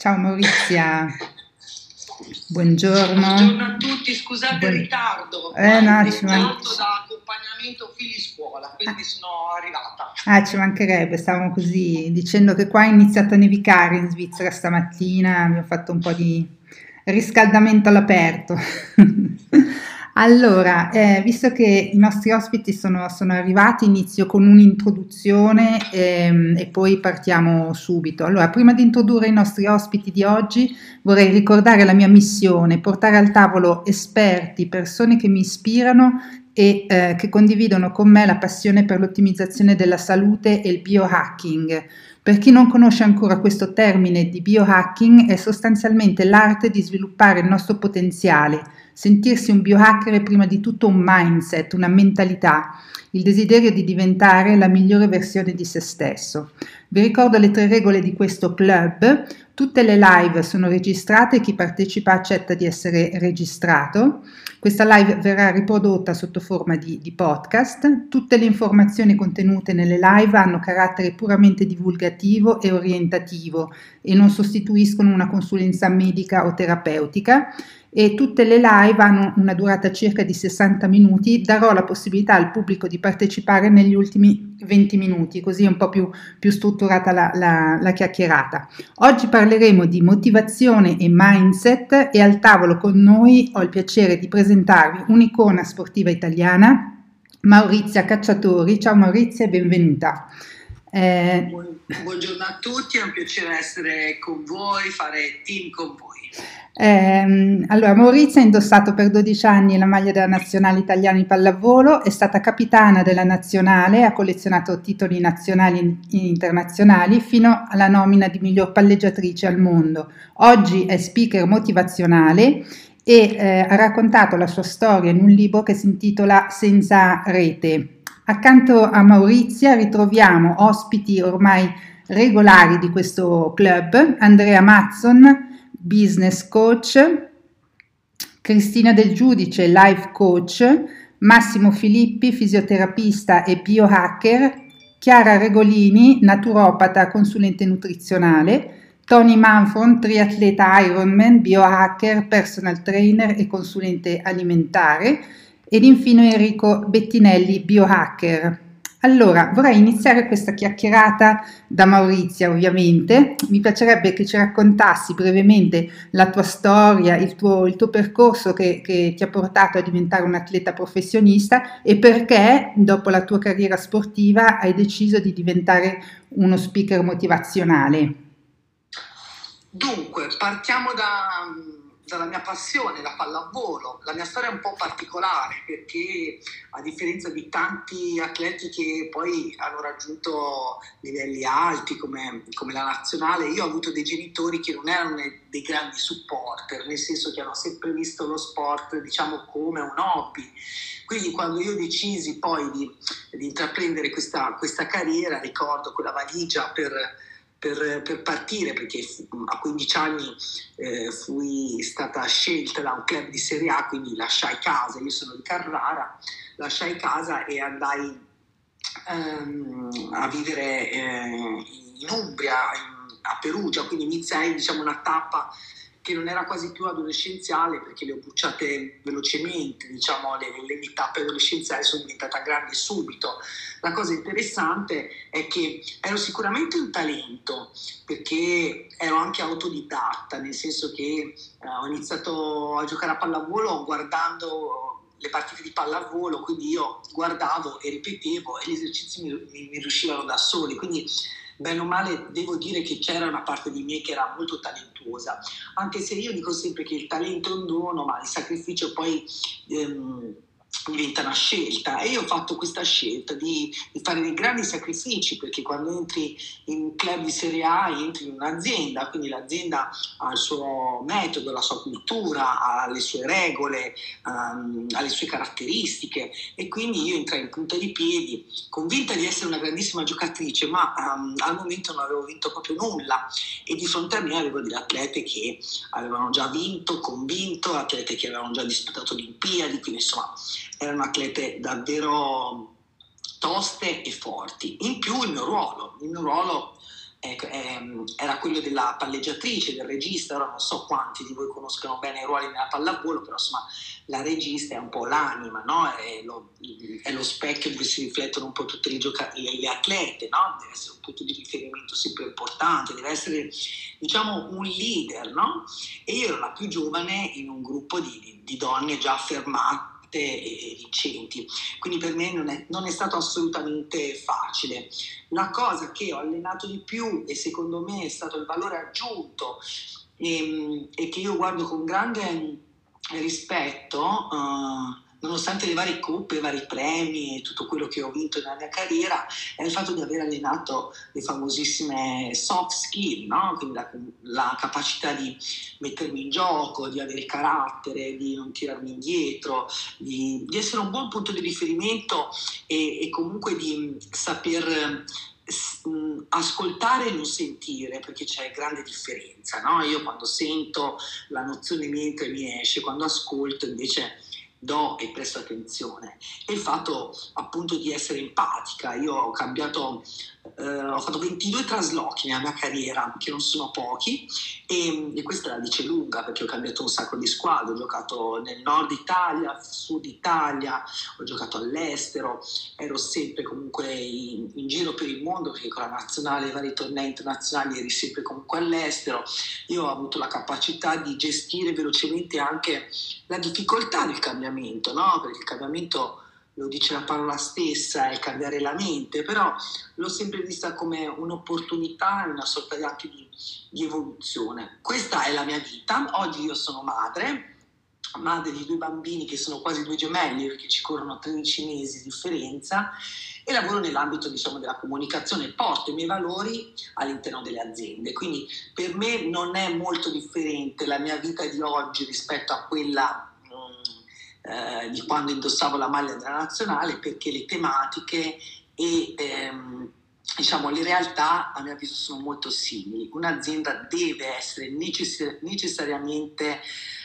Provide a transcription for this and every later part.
Ciao Maurizia. Buongiorno. Buongiorno a tutti, scusate Buon... il ritardo. Eh, no, ci man... da accompagnamento figli scuola, quindi ah. sono arrivata. Ah, ci mancherebbe, stavamo così dicendo che qua è iniziato a nevicare in Svizzera stamattina, abbiamo fatto un po' di riscaldamento all'aperto. Allora, eh, visto che i nostri ospiti sono, sono arrivati, inizio con un'introduzione ehm, e poi partiamo subito. Allora, prima di introdurre i nostri ospiti di oggi, vorrei ricordare la mia missione, portare al tavolo esperti, persone che mi ispirano e eh, che condividono con me la passione per l'ottimizzazione della salute e il biohacking. Per chi non conosce ancora questo termine di biohacking, è sostanzialmente l'arte di sviluppare il nostro potenziale Sentirsi un biohacker è prima di tutto un mindset, una mentalità, il desiderio di diventare la migliore versione di se stesso. Vi ricordo le tre regole di questo club. Tutte le live sono registrate e chi partecipa accetta di essere registrato. Questa live verrà riprodotta sotto forma di, di, podcast. Tutte le informazioni contenute nelle live hanno carattere puramente divulgativo e orientativo e non sostituiscono una consulenza medica o terapeutica e tutte le live hanno una durata circa di 60 minuti, darò la possibilità al pubblico di partecipare negli ultimi 20 minuti, così è un po' più, più strutturata la, la, la chiacchierata. Oggi parleremo di motivazione e mindset e al tavolo con noi ho il piacere di presentarvi un'icona sportiva italiana, Maurizia Cacciatori. Ciao Maurizia e benvenuta. Eh, Buongiorno a tutti, è un piacere essere con voi, fare team con voi. Eh, allora, Maurizia ha indossato per 12 anni la maglia della nazionale italiana di pallavolo, è stata capitana della nazionale, ha collezionato titoli nazionali e internazionali fino alla nomina di miglior palleggiatrice al mondo. Oggi è speaker motivazionale e eh, ha raccontato la sua storia in un libro che si intitola Senza rete. Accanto a Maurizia ritroviamo ospiti ormai regolari di questo club, Andrea Mazzon, business coach, Cristina Del Giudice, life coach, Massimo Filippi, fisioterapista e biohacker, Chiara Regolini, naturopata, consulente nutrizionale, Tony Manfron, triatleta Ironman, biohacker, personal trainer e consulente alimentare, ed infine Enrico Bettinelli, biohacker. Allora, vorrei iniziare questa chiacchierata da Maurizia, ovviamente. Mi piacerebbe che ci raccontassi brevemente la tua storia, il tuo, il tuo percorso che, che, ti ha portato a diventare un atleta professionista e perché, dopo la tua carriera sportiva, hai deciso di diventare uno speaker motivazionale. Dunque, partiamo da dalla mia passione, la pallavolo. La mia storia è un po' particolare perché a differenza di tanti atleti che poi hanno raggiunto livelli alti come, come la nazionale, io ho avuto dei genitori che non erano dei grandi supporter, nel senso che hanno sempre visto lo sport diciamo come un hobby. Quindi quando io decisi poi di, di intraprendere questa, questa carriera, ricordo quella valigia per per, per, partire perché a 15 anni eh, fui stata scelta da un club di Serie A, quindi lasciai casa, io sono di Carrara, lasciai casa e andai ehm, a vivere eh, in Umbria, in, a Perugia, quindi iniziai diciamo, una tappa che non era quasi più adolescenziale perché le ho bruciate velocemente, diciamo le, le, le tappe adolescenziali sono diventate grandi subito. La cosa interessante è che ero sicuramente un talento perché ero anche autodidatta, nel senso che eh, ho iniziato a giocare a pallavolo guardando le partite di pallavolo, quindi io guardavo e ripetevo e gli esercizi mi, mi, mi riuscivano da soli, quindi bene o male devo dire che c'era una parte di me che era molto talentuosa, anche se io dico sempre che il talento è un dono, ma il sacrificio poi... Ehm, diventa una scelta. E io ho fatto questa scelta di, di, fare dei grandi sacrifici perché quando entri in club di Serie A entri in un'azienda, quindi l'azienda ha il suo metodo, la sua cultura, ha le sue regole, um, ha le sue caratteristiche. E quindi io entrai in punta di piedi convinta di essere una grandissima giocatrice ma um, al momento non avevo vinto proprio nulla. E di fronte a me avevo delle atlete che avevano già vinto, convinto, atlete che avevano già disputato Olimpiadi, quindi insomma erano atlete davvero toste e forti. In più il mio ruolo, il mio ruolo ecco, ehm, era quello della palleggiatrice, del regista, ora non so quanti di voi conoscono bene i ruoli nella pallavolo, però insomma la regista è un po' l'anima, no? è, lo, è, lo, specchio dove si riflettono un po' tutte le, gioca- le, le atlete, no? deve essere un punto di riferimento sempre importante, deve essere diciamo un leader, no? E io ero la più giovane in un gruppo di, di, di donne già affermate e vincenti. Quindi per me non è, non è, stato assolutamente facile. La cosa che ho allenato di più e secondo me è stato il valore aggiunto e, ehm, e che io guardo con grande rispetto, uh, nonostante le varie coppe, i vari premi e tutto quello che ho vinto nella mia carriera, è il fatto di aver allenato le famosissime soft skill, no? quindi la, la, capacità di mettermi in gioco, di avere carattere, di non tirarmi indietro, di, di essere un buon punto di riferimento e, e comunque di saper ascoltare e non sentire perché c'è grande differenza no? io quando sento la nozione mi entra e mi esce quando ascolto invece do e presto attenzione e il fatto appunto di essere empatica. Io ho cambiato, eh, ho fatto 22 traslochi nella mia carriera, che non sono pochi, e, e, questa la dice lunga perché ho cambiato un sacco di squadre, ho giocato nel nord Italia, sud Italia, ho giocato all'estero, ero sempre comunque in, in giro per il mondo perché con la nazionale, i vari tornei internazionali eri sempre comunque all'estero. Io ho avuto la capacità di gestire velocemente anche la difficoltà del cambiamento, no? perché il cambiamento lo dice la parola stessa, è cambiare la mente, però l'ho sempre vista come un'opportunità, una sorta di, anche di, di evoluzione. Questa è la mia vita, oggi io sono madre, madre di due bambini che sono quasi due gemelli perché ci corrono 13 mesi di differenza e lavoro nell'ambito diciamo, della comunicazione, porto i miei valori all'interno delle aziende. Quindi per me non è molto differente la mia vita di oggi rispetto a quella eh, di quando indossavo la maglia della nazionale perché le tematiche e ehm, diciamo, le realtà a mio avviso sono molto simili. Un'azienda deve essere necessari- necessariamente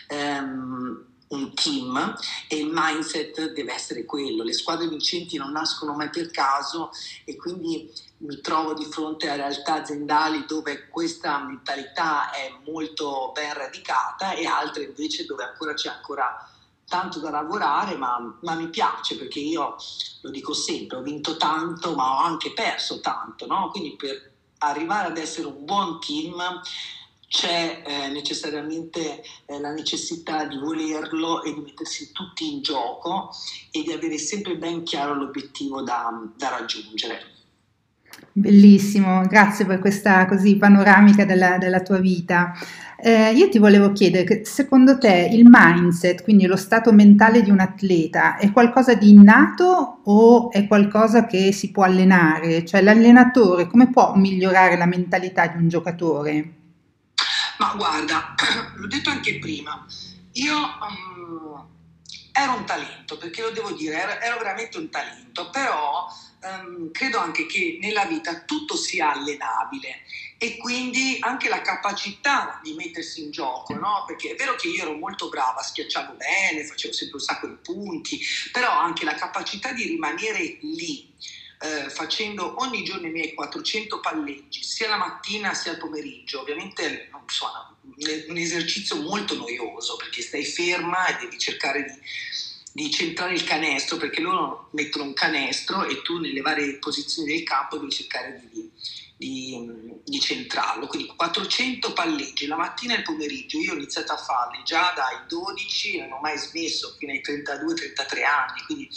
ehm, un team e il mindset deve essere quello. Le squadre vincenti non nascono mai per caso e quindi mi trovo di fronte a realtà aziendali dove questa mentalità è molto ben radicata e altre invece dove ancora c'è ancora tanto da lavorare, ma, ma, mi piace perché io lo dico sempre, ho vinto tanto, ma ho anche perso tanto, no? Quindi per arrivare ad essere un buon team c'è eh, necessariamente eh, la necessità di volerlo e di mettersi tutti in gioco e di avere sempre ben chiaro l'obiettivo da, da raggiungere. Bellissimo, grazie per questa così panoramica della, della tua vita. Eh, io ti volevo chiedere, secondo te il mindset, quindi lo stato mentale di un atleta, è qualcosa di innato o è qualcosa che si può allenare? Cioè l'allenatore come può migliorare la mentalità di un giocatore? Ma guarda, l'ho detto anche prima, io um, ero un talento, perché lo devo dire, ero, ero veramente un talento, però um, credo anche che nella vita tutto sia allenabile e quindi anche la capacità di mettersi in gioco, no? Perché è vero che io ero molto brava, schiacciavo bene, facevo sempre un sacco di punti, però anche la capacità di rimanere lì eh, facendo ogni giorno i miei 400 palleggi, sia la mattina sia il pomeriggio. Ovviamente insomma, un esercizio molto noioso perché stai ferma e devi cercare di, di centrare il canestro perché loro mettono un canestro e tu nelle varie posizioni del campo devi cercare di, di, di, centrarlo. Quindi 400 palleggi la mattina e il pomeriggio. Io ho iniziato a farli già dai 12 e non ho mai smesso fino ai 32-33 anni. Quindi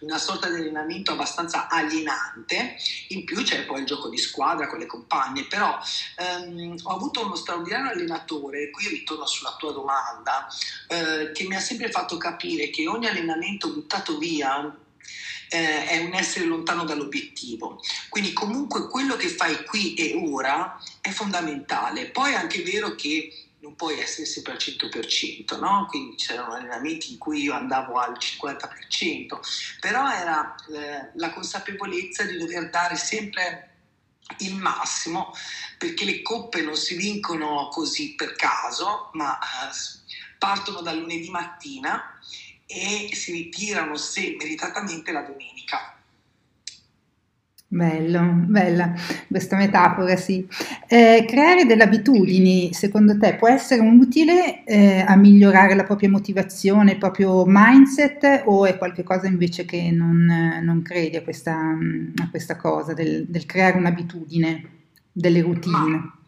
una sorta di allenamento abbastanza alienante, in più c'è poi il gioco di squadra con le compagne, però ehm, ho avuto uno straordinario allenatore, qui ritorno sulla tua domanda, eh, che mi ha sempre fatto capire che ogni allenamento buttato via eh, è un essere lontano dall'obiettivo. Quindi comunque quello che fai qui e ora è fondamentale. Poi è anche vero che non puoi essere sempre al 100%, no? quindi c'erano allenamenti in cui io andavo al 50%, però era eh, la consapevolezza di dover dare sempre il massimo perché le coppe non si vincono così per caso, ma eh, partono dal lunedì mattina e si ritirano se meritatamente la domenica. Bello, bella questa metafora, sì. Eh, creare delle abitudini, secondo te, può essere utile eh, a migliorare la propria motivazione, il proprio mindset o è qualcosa invece che non, non credi a questa, a questa cosa del, del, creare un'abitudine, delle routine? Ma,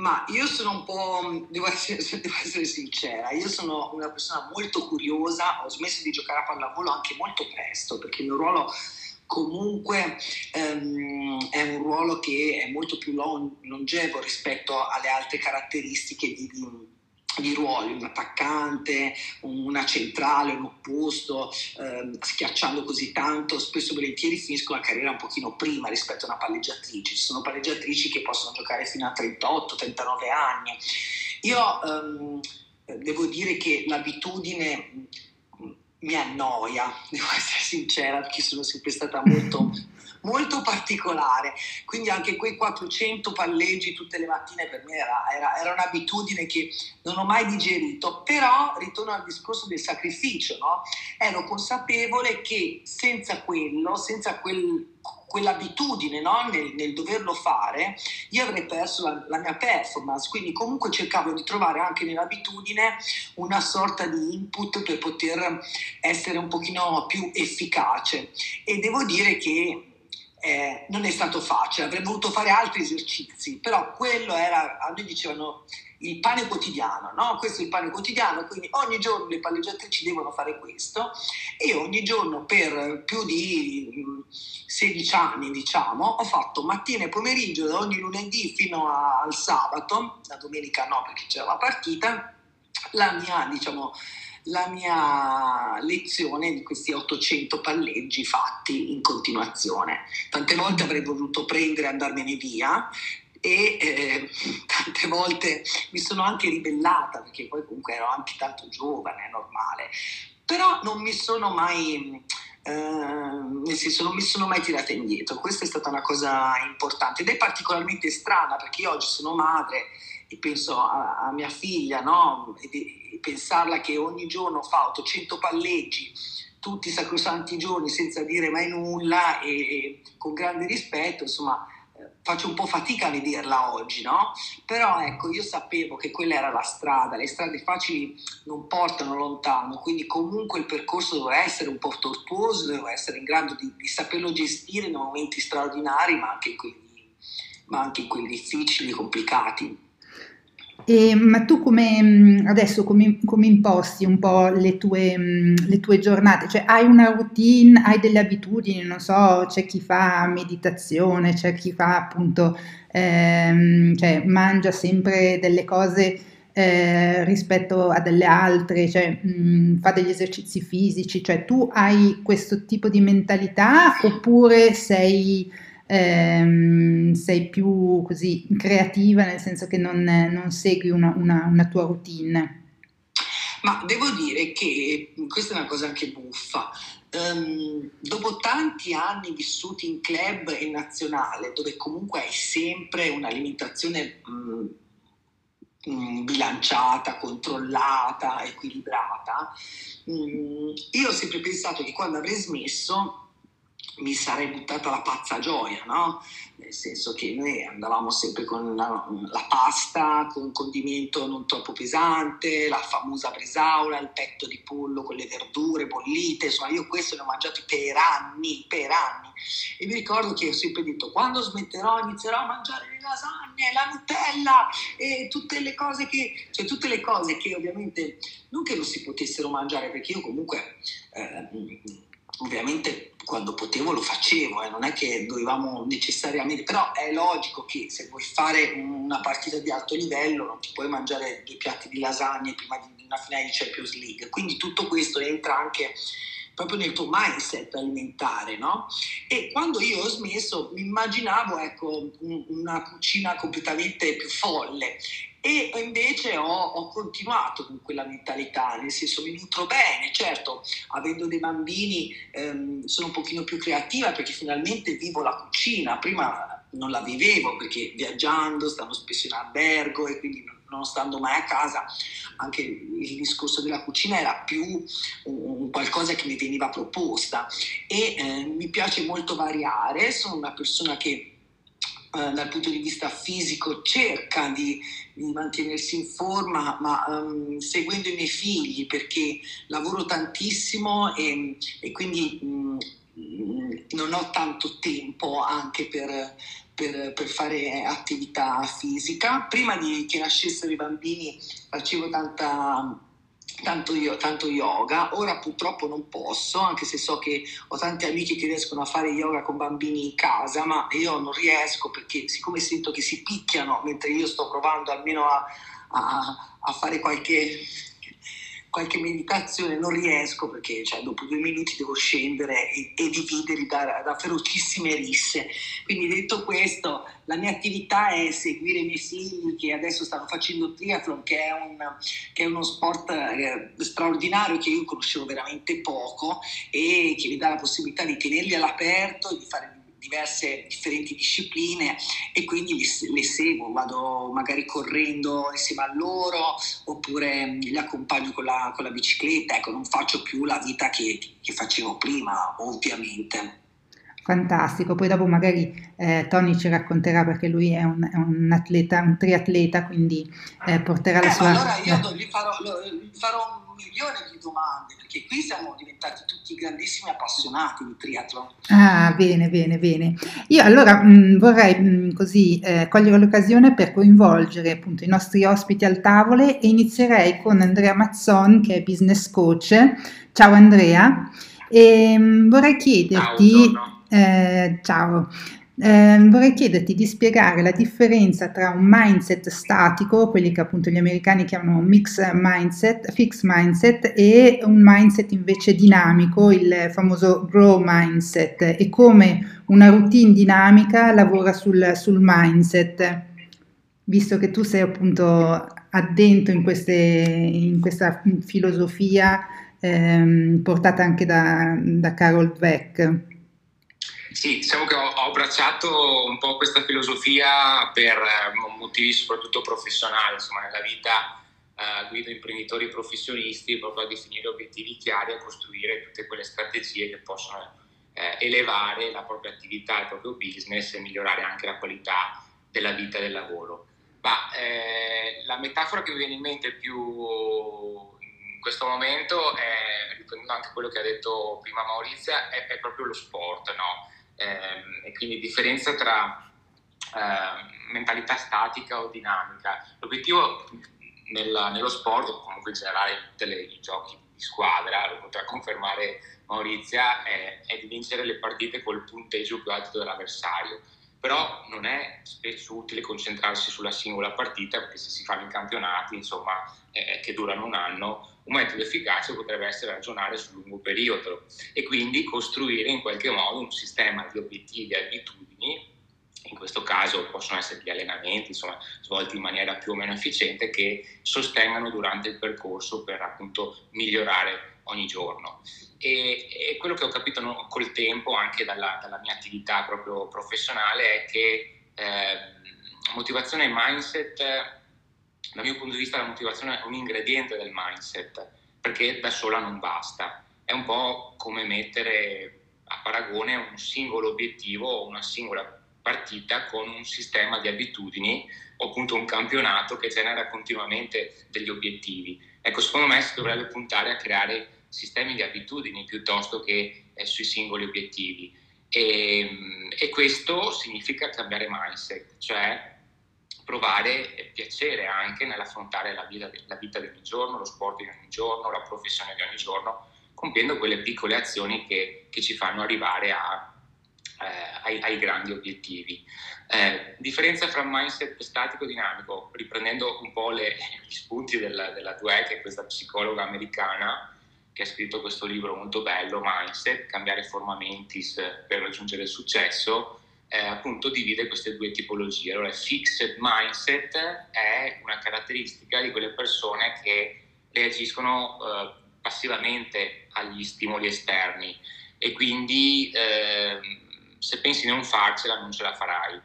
ma, io sono un po', devo essere, devo essere sincera, io sono una persona molto curiosa, ho smesso di giocare a pallavolo anche molto presto perché il mio ruolo comunque ehm, è un ruolo che è molto più long, longevo rispetto alle altre caratteristiche di, di, di ruoli, un attaccante, una centrale, un opposto, ehm, schiacciando così tanto, spesso e volentieri finisco la carriera un pochino prima rispetto a una palleggiatrice. Ci sono palleggiatrici che possono giocare fino a 38-39 anni. Io ehm, devo dire che l'abitudine mi annoia, devo essere sincera, perché sono sempre stata molto, molto particolare. Quindi anche quei 400 palleggi tutte le mattine per me era, era, era, un'abitudine che non ho mai digerito. Però ritorno al discorso del sacrificio, no? ero consapevole che senza quello, senza quel quell'abitudine no? nel, nel, doverlo fare, io avrei perso la, la, mia performance. Quindi comunque cercavo di trovare anche nell'abitudine una sorta di input per poter essere un pochino più efficace. E devo dire che eh, non è stato facile, avrei voluto fare altri esercizi, però quello era, a noi dicevano il pane quotidiano, no? Questo è il pane quotidiano, quindi ogni giorno le palleggiatrici devono fare questo e ogni giorno per più di 16 anni, diciamo, ho fatto mattina e pomeriggio da ogni lunedì fino a, al sabato, la domenica no perché c'era la partita, la mia, diciamo, la mia lezione di questi 800 palleggi fatti in continuazione. Tante volte avrei voluto prendere e andarmene via e eh, tante volte mi sono anche ribellata perché poi comunque ero anche tanto giovane, è normale, però non mi sono mai... Eh, nel senso non mi sono mai tirata indietro, questa è stata una cosa importante. Ed è particolarmente strana perché io oggi sono madre e penso a, a mia figlia, no? e, e pensarla che ogni giorno fa 800 palleggi, tutti i sacrosanti giorni senza dire mai nulla e, e con grande rispetto, insomma faccio un po' fatica a vederla oggi, no? Però ecco, io sapevo che quella era la strada, le strade facili non portano lontano, quindi comunque il percorso doveva essere un po' tortuoso, doveva essere in grado di, di saperlo gestire in momenti straordinari, ma anche in quelli, ma anche in quelli difficili, complicati. E, ma tu come mm, adesso come, come, imposti un po' le tue, mm, le tue giornate? Cioè hai una routine, hai delle abitudini, non so, c'è chi fa meditazione, c'è chi fa appunto, ehm, cioè mangia sempre delle cose eh, rispetto a delle altre, cioè mh, mm, fa degli esercizi fisici, cioè tu hai questo tipo di mentalità oppure sei ehm, sei più così creativa, nel senso che non, non segui una, una, una tua routine? Ma devo dire che questa è una cosa anche buffa. Um, dopo tanti anni vissuti in club e nazionale, dove comunque hai sempre un'alimentazione um, bilanciata, controllata, equilibrata, um, io ho sempre pensato che quando avrei smesso mi sarei buttata la pazza gioia, no? Nel senso che noi andavamo sempre con la, la, pasta, con un condimento non troppo pesante, la famosa bresaola, il petto di pollo con le verdure bollite, insomma io questo ne ho mangiato per anni, per anni. E mi ricordo che ho sempre detto, quando smetterò inizierò a mangiare le lasagne, la Nutella e tutte le cose che, cioè tutte le cose che ovviamente non che non si potessero mangiare, perché io comunque... Eh, ovviamente quando potevo lo facevo, eh, non è che dovevamo necessariamente, però è logico che se vuoi fare una partita di alto livello non ti puoi mangiare due piatti di lasagne prima di una finale di Champions League, quindi tutto questo entra anche proprio nel tuo mindset alimentare, no? E quando io ho smesso mi immaginavo, ecco, una cucina completamente più folle e invece ho, ho, continuato con quella mentalità, nel senso mi nutro bene, certo avendo dei bambini ehm, sono un pochino più creativa perché finalmente vivo la cucina, prima non la vivevo perché viaggiando stanno spesso in albergo e quindi non, non stando mai a casa, anche il discorso della cucina era più un qualcosa che mi veniva proposta. E eh, mi piace molto variare, sono una persona che Uh, dal punto di vista fisico cerca di, di mantenersi in forma, ma um, seguendo i miei figli perché lavoro tantissimo e, e quindi um, non ho tanto tempo anche per, per, per, fare attività fisica. Prima di che nascessero i bambini facevo tanta, tanto, io, tanto yoga, ora purtroppo non posso, anche se so che ho tanti amici che riescono a fare yoga con bambini in casa, ma io non riesco perché siccome sento che si picchiano mentre io sto provando almeno a, a, a fare qualche qualche meditazione non riesco perché cioè, dopo due minuti devo scendere e, e dividerli da, da, ferocissime risse. Quindi detto questo, la mia attività è seguire i miei figli che adesso stanno facendo triathlon, che è, un, che è uno sport eh, straordinario che io conoscevo veramente poco e che mi dà la possibilità di tenerli all'aperto e di fare diverse differenti discipline e quindi le, le, seguo, vado magari correndo insieme a loro oppure li accompagno con la, con la bicicletta, ecco non faccio più la vita che, che facevo prima ovviamente. Fantastico, poi dopo magari eh, Tony ci racconterà perché lui è un, è un atleta, un triatleta, quindi eh, porterà la eh, sua... Allora io gli farò, gli farò un milione di domande, perché qui siamo diventati tutti grandissimi appassionati di triathlon. Ah, bene, bene, bene. Io allora mh, vorrei mh, così eh, cogliere l'occasione per coinvolgere appunto i nostri ospiti al tavolo e inizierei con Andrea Mazzon che è business coach. Ciao Andrea. E, mh, vorrei chiederti... Ciao, eh, ciao. Eh, vorrei chiederti di spiegare la differenza tra un mindset statico, quelli che appunto gli americani chiamano mix mindset, fixed mindset, e un mindset invece dinamico, il famoso grow mindset, e come una routine dinamica lavora sul, sul mindset. Visto che tu sei appunto addentro in, queste, in questa filosofia ehm, portata anche da, da Carol Dweck. Sì, diciamo che ho, ho, abbracciato un po' questa filosofia per eh, motivi soprattutto professionali, insomma nella vita eh, guido imprenditori e professionisti proprio a definire obiettivi chiari, a costruire tutte quelle strategie che possono eh, elevare la propria attività, il proprio business e migliorare anche la qualità della vita e del lavoro. Ma eh, la metafora che mi viene in mente più in questo momento è, riprendendo anche quello che ha detto prima Maurizia, è, è proprio lo sport, no? Ehm, e quindi differenza tra eh, mentalità statica o dinamica. L'obiettivo nella, nello sport, o comunque in generale in tutti i giochi di squadra, lo potrà confermare Maurizia, è, è di vincere le partite col punteggio più alto dell'avversario però non è spesso utile concentrarsi sulla singola partita perché se si fanno i campionati insomma, eh, che durano un anno un metodo efficace potrebbe essere ragionare sul lungo periodo e quindi costruire in qualche modo un sistema di obiettivi e abitudini in questo caso possono essere gli allenamenti insomma, svolti in maniera più o meno efficiente che sostengano durante il percorso per appunto migliorare ogni giorno. E, e quello che ho capito no, col tempo, anche dalla, dalla, mia attività proprio professionale, è che eh, motivazione e mindset, dal mio punto di vista la motivazione è un ingrediente del mindset, perché da sola non basta. È un po' come mettere a paragone un singolo obiettivo o una singola partita con un sistema di abitudini o appunto un campionato che genera continuamente degli obiettivi. Ecco, secondo me si dovrebbe puntare a creare sistemi di abitudini piuttosto che eh, sui singoli obiettivi. E, e, questo significa cambiare mindset, cioè provare piacere anche nell'affrontare la vita, la vita di ogni giorno, lo sport di ogni giorno, la professione di ogni giorno, compiendo quelle piccole azioni che, che ci fanno arrivare a, eh, ai, ai, grandi obiettivi. Eh, differenza tra mindset statico e dinamico, riprendendo un po' le, gli spunti della, della Dweck, che è questa psicologa americana, che ha scritto questo libro molto bello, Mindset, cambiare forma mentis per raggiungere il successo, eh, appunto divide queste due tipologie. Allora, il fixed mindset è una caratteristica di quelle persone che reagiscono eh, passivamente agli stimoli esterni e quindi eh, se pensi di non farcela non ce la farai.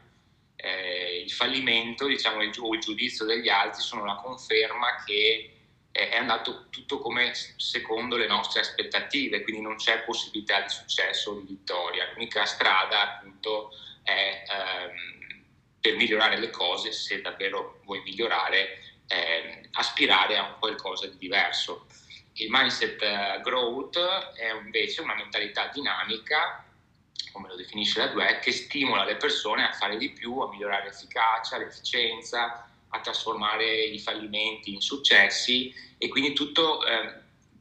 eh, il fallimento diciamo, o il giudizio degli altri sono la conferma che è andato tutto come secondo le nostre aspettative, quindi non c'è possibilità di successo o di vittoria. L'unica strada appunto è ehm, per migliorare le cose, se davvero vuoi migliorare, eh, aspirare a un qualcosa di diverso. Il mindset uh, growth è invece una mentalità dinamica, come lo definisce la DUE, che stimola le persone a fare di più, a migliorare l'efficacia, l'efficienza, a trasformare i fallimenti in successi e quindi tutto, eh,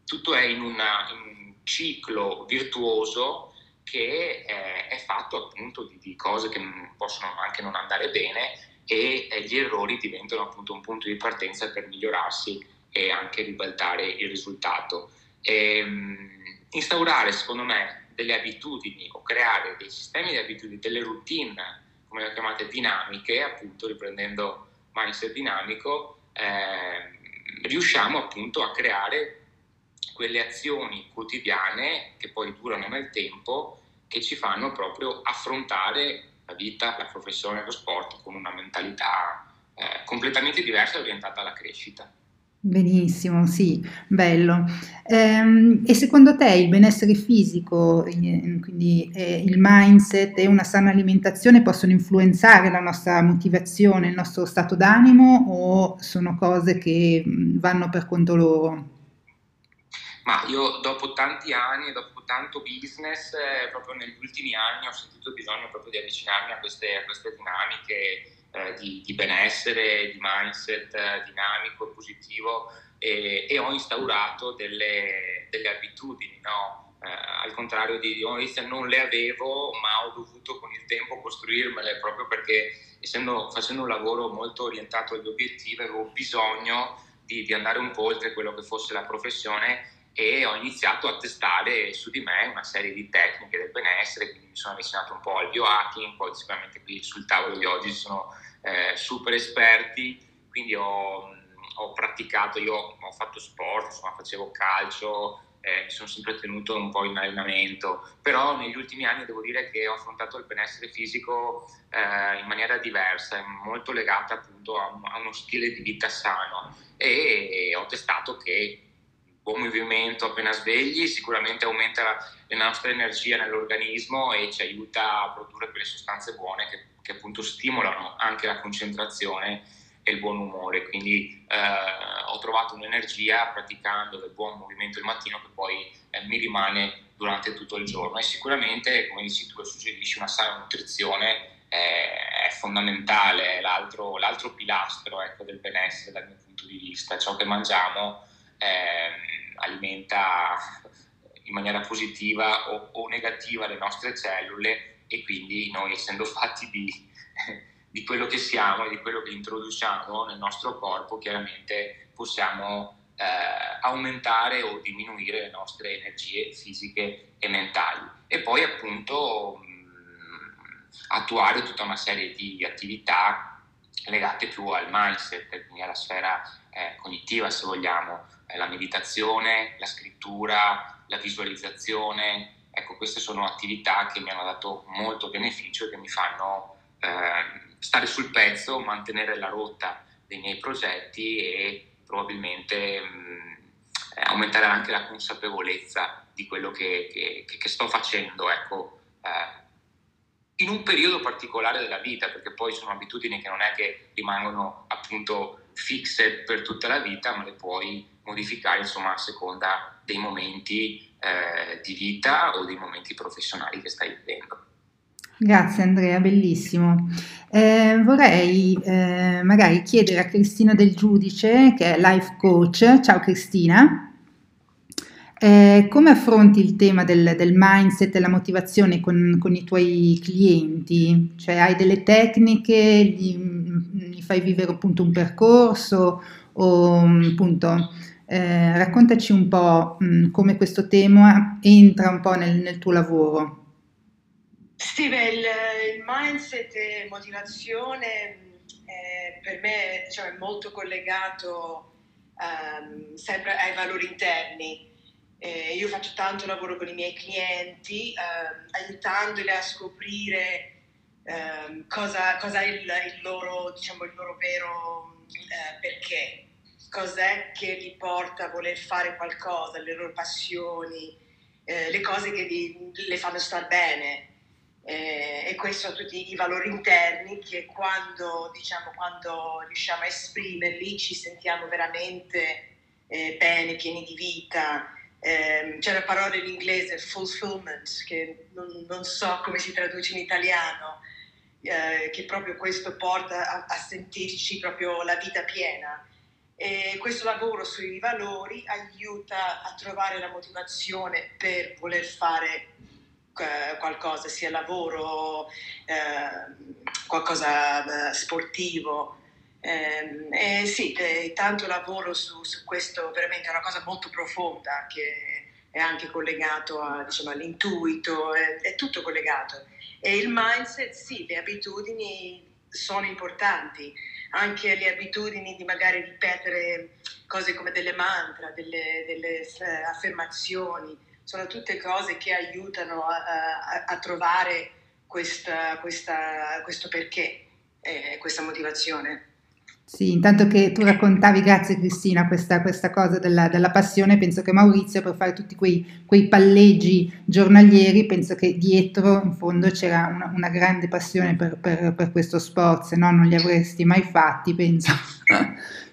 tutto è in, una, in, un ciclo virtuoso che eh, è fatto appunto di, di, cose che possono anche non andare bene e eh, gli errori diventano appunto un punto di partenza per migliorarsi e anche ribaltare il risultato. E, ehm, instaurare secondo me delle abitudini o creare dei sistemi di abitudini, delle routine, come le chiamate dinamiche, appunto riprendendo mindset dinamico, eh, riusciamo appunto a creare quelle azioni quotidiane che poi durano nel tempo, che ci fanno proprio affrontare la vita, la professione, lo sport con una mentalità eh, completamente diversa e orientata alla crescita. Benissimo, sì, bello. Ehm, e secondo te il benessere fisico, quindi il mindset e una sana alimentazione possono influenzare la nostra motivazione, il nostro stato d'animo o sono cose che vanno per conto loro? Ma io dopo tanti anni, dopo tanto business, eh, proprio negli ultimi anni ho sentito bisogno proprio di avvicinarmi a queste, a queste dinamiche eh, di, di, benessere, di mindset eh, dinamico positivo e, e, ho instaurato delle, delle abitudini, no? eh, al contrario di Onizia non le avevo ma ho dovuto con il tempo costruirmele proprio perché essendo, facendo un lavoro molto orientato agli obiettivi avevo bisogno di, di andare un po' oltre quello che fosse la professione e ho iniziato a testare su di me una serie di tecniche del benessere, quindi mi sono avvicinato un po' al biohacking, poi sicuramente qui sul tavolo di oggi sono eh, super esperti, quindi ho, ho, praticato, io ho fatto sport, insomma, facevo calcio, eh, mi sono sempre tenuto un po' in allenamento, però negli ultimi anni devo dire che ho affrontato il benessere fisico eh, in maniera diversa, molto legata appunto a, a, uno stile di vita sano e ho testato che buon movimento appena svegli sicuramente aumenta la, nostra energia nell'organismo e ci aiuta a produrre quelle sostanze buone che che appunto stimolano anche la concentrazione e il buon umore. Quindi eh, ho trovato un'energia praticando il buon movimento il mattino che poi eh, mi rimane durante tutto il giorno. E sicuramente, come dici tu, suggerisci una sana nutrizione è, è fondamentale, è l'altro, l'altro pilastro ecco, del benessere dal mio punto di vista. Ciò che mangiamo eh, alimenta in maniera positiva o, o negativa le nostre cellule e quindi noi essendo fatti di, di quello che siamo e di quello che introduciamo nel nostro corpo, chiaramente possiamo eh, aumentare o diminuire le nostre energie fisiche e mentali. E poi appunto mh, attuare tutta una serie di attività legate più al mindset, quindi alla sfera eh, cognitiva se vogliamo, la meditazione, la scrittura, la visualizzazione, Ecco, queste sono attività che mi hanno dato molto beneficio e che mi fanno eh, stare sul pezzo, mantenere la rotta dei miei progetti e probabilmente mh, mm, eh, aumentare anche la consapevolezza di quello che, che, che sto facendo. Ecco, eh, in un periodo particolare della vita, perché poi sono abitudini che non è che rimangono appunto fisse per tutta la vita, ma le puoi modificare insomma a seconda dei momenti eh, di vita o dei momenti professionali che stai vivendo. Grazie Andrea, bellissimo. Eh, vorrei eh, magari chiedere a Cristina del Giudice, che è life coach. Ciao Cristina. Eh, come affronti il tema del, del mindset e della motivazione con, con, i tuoi clienti? Cioè hai delle tecniche, gli, gli fai vivere appunto un percorso o appunto eh, raccontaci un po' mh, come questo tema entra un po' nel, nel tuo lavoro. Sì, beh, il, il, mindset e motivazione eh, per me cioè, è molto collegato um, sempre ai valori interni. Eh, io faccio tanto lavoro con i miei clienti, eh, aiutandoli a scoprire eh, cosa, cosa, è il, il, loro, diciamo, il loro vero eh, perché, cos'è che li porta a voler fare qualcosa, le loro passioni, eh, le cose che li, le fanno star bene. Eh, e questi sono tutti i valori interni che quando, diciamo, quando riusciamo a esprimerli ci sentiamo veramente eh, bene, pieni di vita. Eh, c'è la parola in inglese fulfillment, che non, non, so come si traduce in italiano, eh, che proprio questo porta a, a, sentirci proprio la vita piena. E questo lavoro sui valori aiuta a trovare la motivazione per voler fare eh, qualcosa, sia lavoro, eh, qualcosa eh, sportivo. Eh, eh, sì, tanto lavoro su, su, questo, veramente è una cosa molto profonda che è anche collegato a, diciamo, all'intuito, è, è tutto collegato. E il mindset, sì, le abitudini sono importanti, anche le abitudini di magari ripetere cose come delle mantra, delle, delle eh, affermazioni, sono tutte cose che aiutano a, a, a trovare questa, questa, questo perché, eh, questa motivazione. Sì, intanto che tu raccontavi, grazie Cristina, questa, questa cosa della, della, passione, penso che Maurizio per fare tutti quei, quei, palleggi giornalieri, penso che dietro in fondo c'era una, una grande passione per, per, per, questo sport, se no non li avresti mai fatti, penso.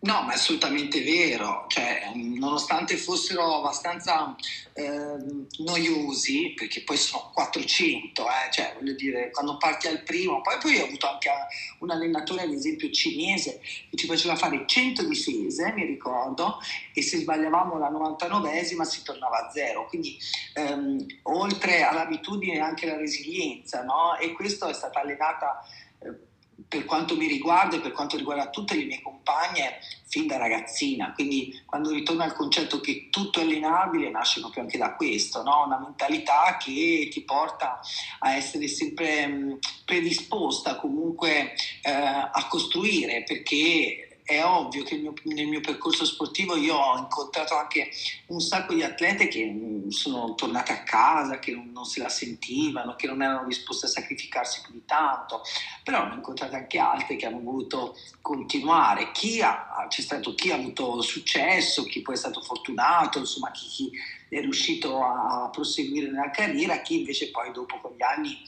No, ma è assolutamente vero, cioè, nonostante fossero abbastanza eh, noiosi, perché poi sono 400, eh, cioè, voglio dire, quando parti al primo, poi, poi ho avuto anche un allenatore, ad esempio cinese, che ci faceva fare 100 difese, mi ricordo, e se sbagliavamo la 99esima si tornava a zero, quindi ehm, oltre all'abitudine anche la resilienza, no? E questo è stata allenata... Per quanto mi riguarda e per quanto riguarda tutte le mie compagne fin da ragazzina, quindi quando ritorno al concetto che tutto è allenabile nasce proprio anche da questo, no? una mentalità che ti porta a essere sempre predisposta comunque eh, a costruire perché è ovvio che mio, nel mio percorso sportivo io ho incontrato anche un sacco di atlete che mm, sono tornate a casa, che non, non se la sentivano, che non erano disposte a sacrificarsi più di tanto, però ho incontrate anche altre che hanno voluto continuare. Chi ha, c'è stato chi ha avuto successo, chi poi è stato fortunato, insomma chi, chi è riuscito a proseguire nella carriera, chi invece poi dopo con gli anni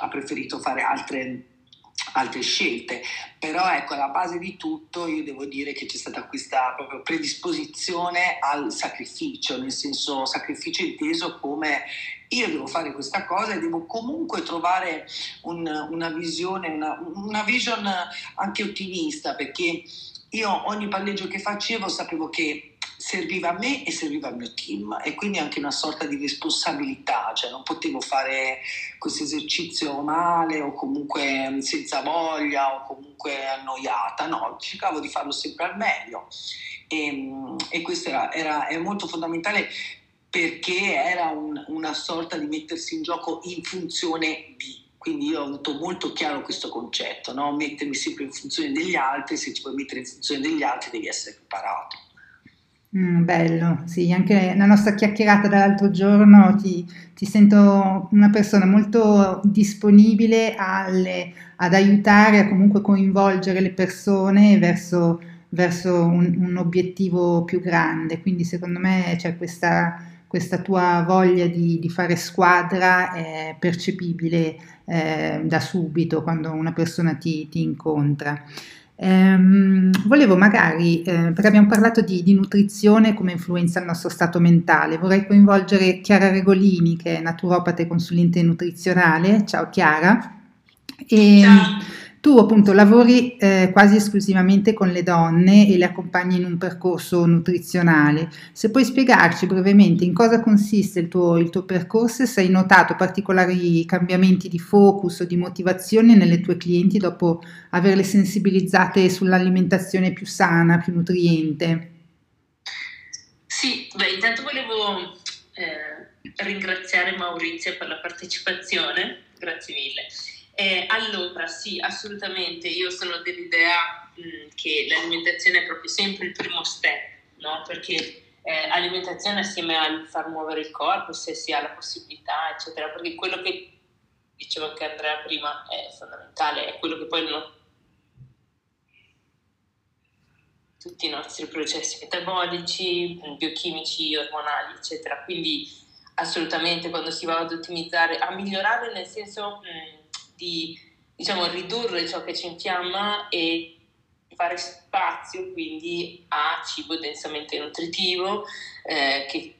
ha preferito fare altre altre scelte, però ecco alla base di tutto io devo dire che c'è stata questa proprio predisposizione al sacrificio, nel senso sacrificio inteso come io devo fare questa cosa e devo comunque trovare un, una visione, una, una vision anche ottimista perché io ogni palleggio che facevo sapevo che serviva a me e serviva al mio team e quindi anche una sorta di responsabilità, cioè non potevo fare questo esercizio male o comunque senza voglia o comunque annoiata, no, cercavo di farlo sempre al meglio e, e questo era, era, è molto fondamentale perché era un, una sorta di mettersi in gioco in funzione di quindi io ho avuto molto chiaro questo concetto, no? mettermi sempre in funzione degli altri, se ti puoi mettere in funzione degli altri devi essere preparato. Mm, bello, sì, anche la nostra chiacchierata dall'altro giorno ti, ti sento una persona molto disponibile alle, ad aiutare, a comunque coinvolgere le persone verso, verso un, un, obiettivo più grande, quindi secondo me c'è questa, questa tua voglia di, di, fare squadra è percepibile eh, da subito quando una persona ti, ti incontra. Ehm, volevo magari, eh, perché abbiamo parlato di, di, nutrizione come influenza il nostro stato mentale, vorrei coinvolgere Chiara Regolini, che è naturopata e consulente nutrizionale. Ciao Chiara. E, Ciao. Tu appunto lavori eh, quasi esclusivamente con le donne e le accompagni in un percorso nutrizionale. Se puoi spiegarci brevemente in cosa consiste il tuo, il tuo percorso e se hai notato particolari cambiamenti di focus o di motivazione nelle tue clienti dopo averle sensibilizzate sull'alimentazione più sana, più nutriente. Sì, beh, intanto volevo eh, ringraziare Maurizio per la partecipazione, grazie mille. Eh, allora, sì, assolutamente, io sono dell'idea mh, mm, che l'alimentazione è proprio sempre il primo step, no? perché eh, alimentazione assieme al far muovere il corpo, se si ha la possibilità, eccetera, perché quello che diceva anche Andrea prima, è fondamentale, è quello che poi non tutti i nostri processi metabolici, biochimici, ormonali, eccetera. Quindi assolutamente quando si va ad ottimizzare, a migliorare nel senso mh, di diciamo, ridurre ciò che ci infiamma e fare spazio quindi a cibo densamente nutritivo eh, che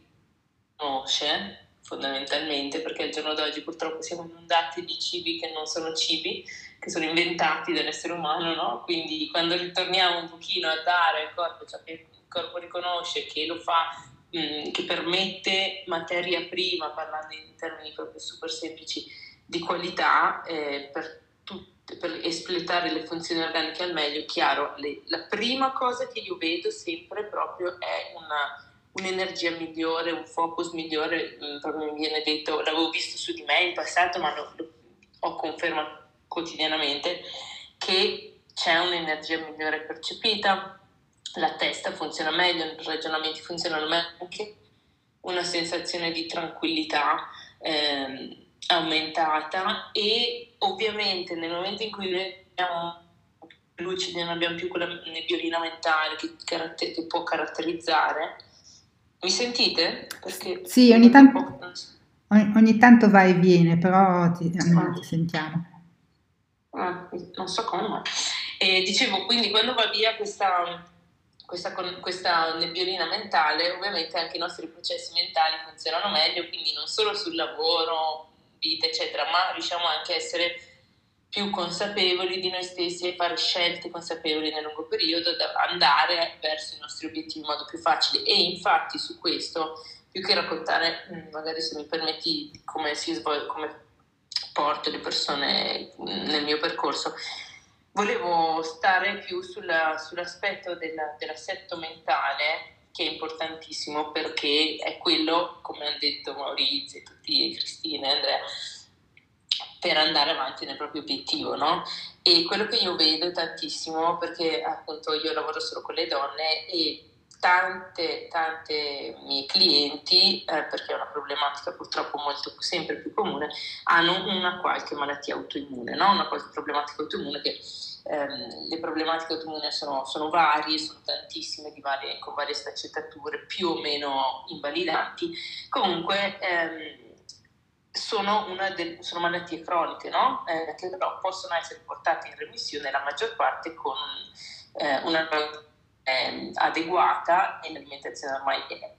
conosce fondamentalmente perché al giorno d'oggi purtroppo siamo inondati di cibi che non sono cibi che sono inventati dall'essere umano, no? Quindi quando ritorniamo un pochino a dare al corpo ciò che il corpo riconosce, che lo fa, mh, mm, che permette materia prima, parlando in termini proprio super semplici, di qualità eh, per, tutte, per espletare le funzioni organiche al meglio, chiaro, le, la prima cosa che io vedo sempre proprio è una, un'energia migliore, un focus migliore, mm, proprio mi viene detto, l'avevo visto su di me in passato, ma lo, lo, ho confermato quotidianamente che c'è un'energia migliore percepita, la testa funziona meglio, i ragionamenti funzionano meglio, anche una sensazione di tranquillità eh, aumentata e ovviamente nel momento in cui noi siamo lucidi, non abbiamo più quella nebbiolina mentale che, caratter- che può caratterizzare. Mi sentite? Perché sì, ogni tanto, ogni, ogni tanto va e viene, però ti, ah. ti sentiamo ah, non so come, ma... Dicevo, quindi quando va via questa, questa, questa nebbiolina mentale, ovviamente anche i nostri processi mentali funzionano meglio, quindi non solo sul lavoro, vita, eccetera, ma riusciamo anche a essere più consapevoli di noi stessi e fare scelte consapevoli nel lungo periodo da andare verso i nostri obiettivi in modo più facile. E infatti su questo, più che raccontare, mm, magari se mi permetti, come si svolge, come porto le persone nel mio percorso. Volevo stare più sulla, sull'aspetto della, dell'assetto mentale che è importantissimo perché è quello, come hanno detto Maurizio, tutti, Cristina e Andrea, per andare avanti nel proprio obiettivo, no? E quello che io vedo tantissimo, perché appunto io lavoro solo con le donne e tante, tante miei clienti, eh, perché è una problematica purtroppo molto, sempre più comune, hanno una qualche malattia autoimmune, no? una qualche problematica autoimmune che ehm, le problematiche autoimmune sono, sono, varie, sono tantissime, varie, con varie sfaccettature più o meno invalidanti. Comunque ehm, sono, de- sono, malattie croniche, no? eh, che però possono essere portate in remissione la maggior parte con eh, una eh, adeguata e l'alimentazione ormai è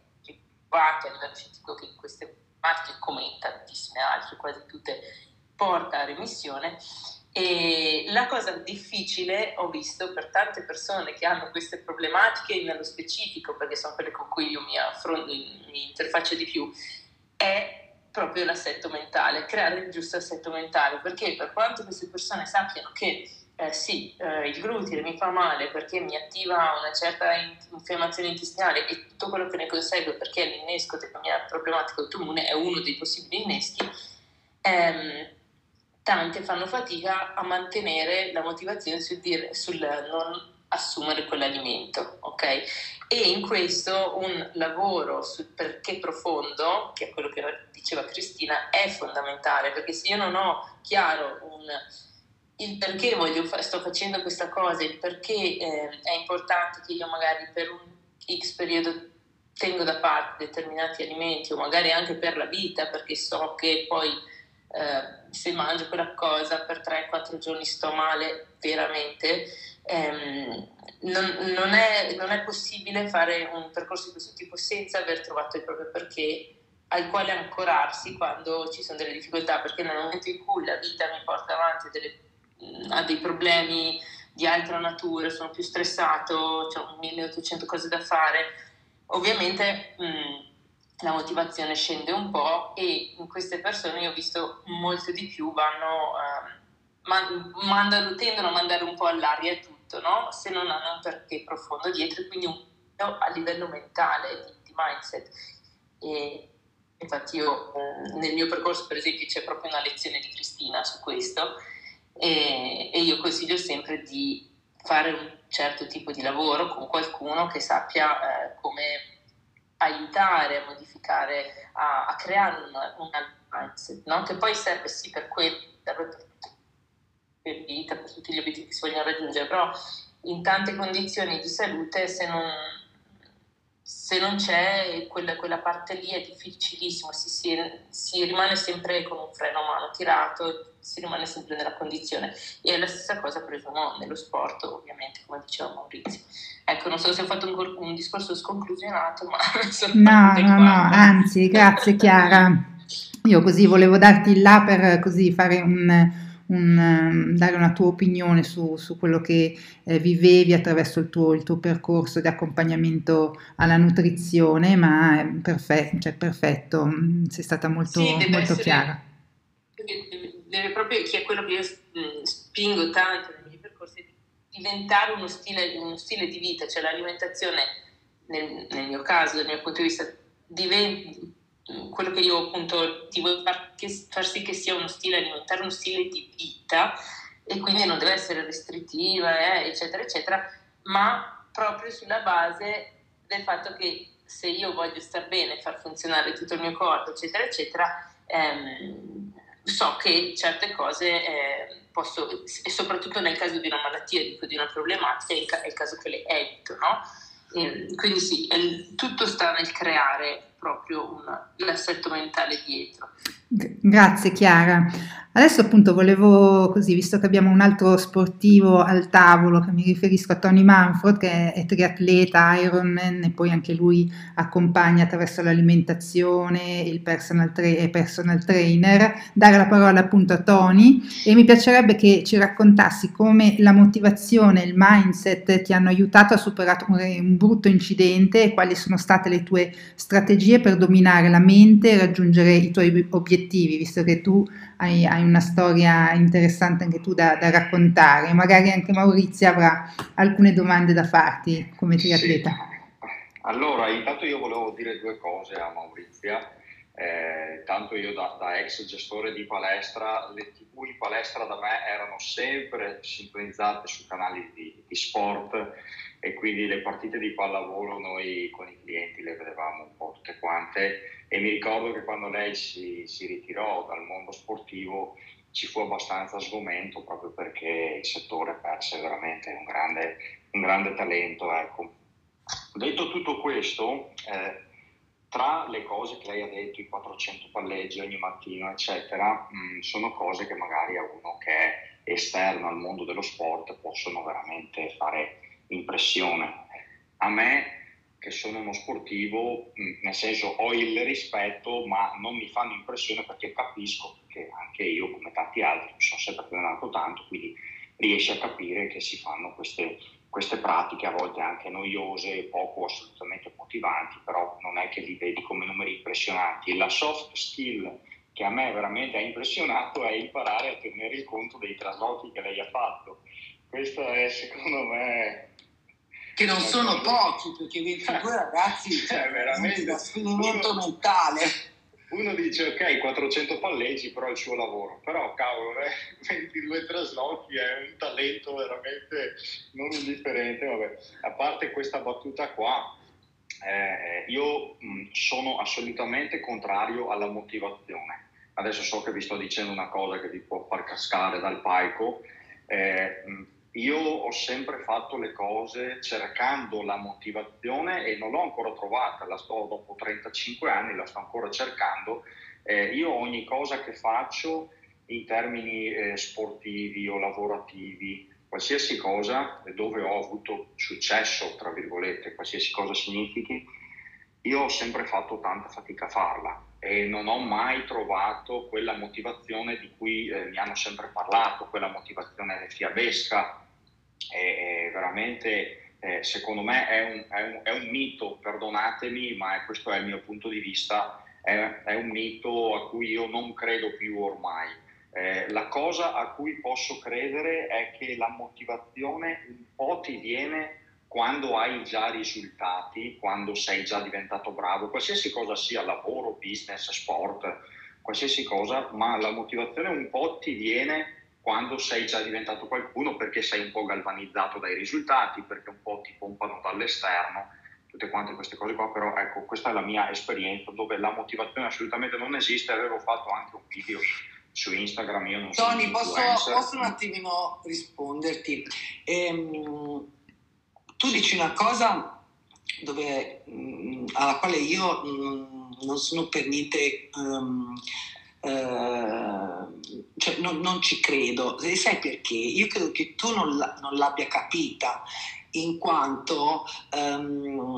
adeguata a livello scientifico che queste marche come tantissime altre, quasi tutte, porta a remissione. E la cosa difficile, ho visto, per tante persone che hanno queste problematiche nello specifico, perché sono quelle con cui io mi, affron- mi interfaccio di più, è proprio l'assetto mentale, creare il giusto assetto mentale, perché per quanto queste persone sappiano che eh, sì, eh, il glutine mi fa male perché mi attiva una certa infiammazione intestinale e tutto quello che ne consegue perché l'innesco della mia problematica autoimmune è uno dei possibili inneschi, ehm, tante fanno fatica a mantenere la motivazione sul, dire, sul non assumere quell'alimento, ok? E in questo un lavoro sul perché profondo, che è quello che diceva Cristina, è fondamentale, perché se io non ho chiaro un il perché voglio sto facendo questa cosa, il perché eh, è importante che io magari per un X periodo tengo da parte determinati alimenti o magari anche per la vita perché so che poi eh, se mangio quella cosa per 3-4 giorni sto male veramente, ehm, non, non, è, non, è, possibile fare un percorso di questo tipo senza aver trovato il proprio perché al quale ancorarsi quando ci sono delle difficoltà, perché nel momento in cui la vita mi porta avanti delle ha dei problemi di altra natura, sono più stressato, ho 1800 cose da fare, ovviamente mh, la motivazione scende un po' e in queste persone io ho visto molto di più vanno, eh, man- mandano, tendono a mandare un po' all'aria tutto, no? se non hanno un perché profondo dietro, quindi un po' a livello mentale, di, di mindset. E, infatti io nel mio percorso per esempio c'è proprio una lezione di Cristina su questo e, e io consiglio sempre di fare un certo tipo di lavoro con qualcuno che sappia eh, come aiutare a modificare, a, a creare un, un mindset, no? che poi serve sì per quel serve per, per vita, per tutti gli obiettivi che si vogliono raggiungere, però in tante condizioni di salute se non, se non c'è quella, quella, parte lì è difficilissimo, si, si, si, rimane sempre con un freno a mano tirato, si rimane sempre nella condizione. E la stessa cosa presumo nello sport, ovviamente, come diceva Maurizio. Ecco, non so se ho fatto un, un discorso sconclusionato, ma... No, no, no, anzi, grazie Chiara. Io così volevo darti là per così fare un un, dare una tua opinione su, su quello che eh, vivevi attraverso il tuo, il tuo, percorso di accompagnamento alla nutrizione, ma è perfetto, cioè perfetto mm, sei stata molto, sì, molto essere, chiara. Deve, deve, proprio, che è quello che io mm, spingo tanto nei miei percorsi, diventare uno stile, uno stile di vita, cioè l'alimentazione, nel, nel mio caso, dal mio punto di vista, diventa quello che io appunto ti voglio far, far sì che sia uno stile alimentare, uno stile di vita e quindi non deve essere restrittiva, eh, eccetera, eccetera, ma proprio sulla base del fatto che se io voglio star bene, far funzionare tutto il mio corpo, eccetera, eccetera, ehm, so che certe cose eh, posso, e soprattutto nel caso di una malattia, di una problematica, è il, caso che le evito, no? E, quindi sì, tutto sta nel creare proprio un, l'assetto mentale dietro. Grazie Chiara. Adesso appunto volevo così, visto che abbiamo un altro sportivo al tavolo, che mi riferisco a Tony Manford, che è triatleta, Ironman e poi anche lui accompagna attraverso l'alimentazione, il personal, tra- personal trainer, dare la parola appunto a Tony e mi piacerebbe che ci raccontassi come la motivazione, il mindset ti hanno aiutato a superare un brutto incidente e quali sono state le tue strategie per dominare la mente e raggiungere i tuoi obiettivi, visto che tu hai, hai una storia interessante anche tu da, da, raccontare. Magari anche Maurizio avrà alcune domande da farti come triatleta. Sì. Allora, intanto io volevo dire due cose a Maurizia. Eh, tanto io da, da, ex gestore di palestra, le tv in palestra da me erano sempre sintonizzate su canali di, di sport e quindi le partite di pallavolo noi con i clienti le vedevamo un po' tutte quante e mi ricordo che quando lei si, si ritirò dal mondo sportivo ci fu abbastanza sgomento proprio perché il settore perse veramente un grande, un grande talento. Ecco. Detto tutto questo, eh, tra le cose che lei ha detto, i 400 palleggi ogni mattino, eccetera, mh, mm, sono cose che magari a uno che è esterno al mondo dello sport possono veramente fare impressione. A me che sono uno sportivo, nel senso ho il rispetto, ma non mi fanno impressione perché capisco che anche io, come tanti altri, mi sono sempre allenato tanto, quindi riesci a capire che si fanno queste, queste pratiche a volte anche noiose, poco assolutamente motivanti, però non è che li vedi come numeri impressionanti. La soft skill che a me veramente ha impressionato è imparare a tenere il conto dei traslochi che lei ha fatto. Questo è secondo me che non sono pochi perché 22 ragazzi cioè, veramente da sfinimento mentale. Uno dice ok 400 palleggi però è il suo lavoro. Però cavolo eh, 22 traslochi è un talento veramente non indifferente vabbè. a parte questa battuta qua eh, io mh, sono assolutamente contrario alla motivazione. Adesso so che vi sto dicendo una cosa che vi può far cascare dal palco. Eh, io ho sempre fatto le cose cercando la motivazione e non l'ho ancora trovata, la sto dopo 35 anni, la sto ancora cercando. Eh, io ogni cosa che faccio in termini eh, sportivi o lavorativi, qualsiasi cosa dove ho avuto successo, tra virgolette, qualsiasi cosa significhi, io ho sempre fatto tanta fatica a farla e non ho mai trovato quella motivazione di cui eh, mi hanno sempre parlato, quella motivazione fiabesca, è, è veramente, eh, secondo me, è un, è, un, è un, mito, perdonatemi, ma questo è il mio punto di vista, è, un mito a cui io non credo più ormai. Eh, la cosa a cui posso credere è che la motivazione un po' ti viene quando hai già risultati, quando sei già diventato bravo, qualsiasi cosa sia, lavoro, business, sport, qualsiasi cosa, ma la motivazione un po' ti viene quando sei già diventato qualcuno perché sei un po' galvanizzato dai risultati, perché un po' ti pompano dall'esterno, tutte quante queste cose qua, però ecco, questa è la mia esperienza dove la motivazione assolutamente non esiste, avevo fatto anche un video su Instagram io non Tony, posso, posso, un attimino risponderti? Ehm, tu dici una cosa dove, mh, mm, alla quale io mh, mm, non sono per niente... Um, eh, non, non, ci credo. Sai perché? Io credo che tu non, non l'abbia capita, in quanto um,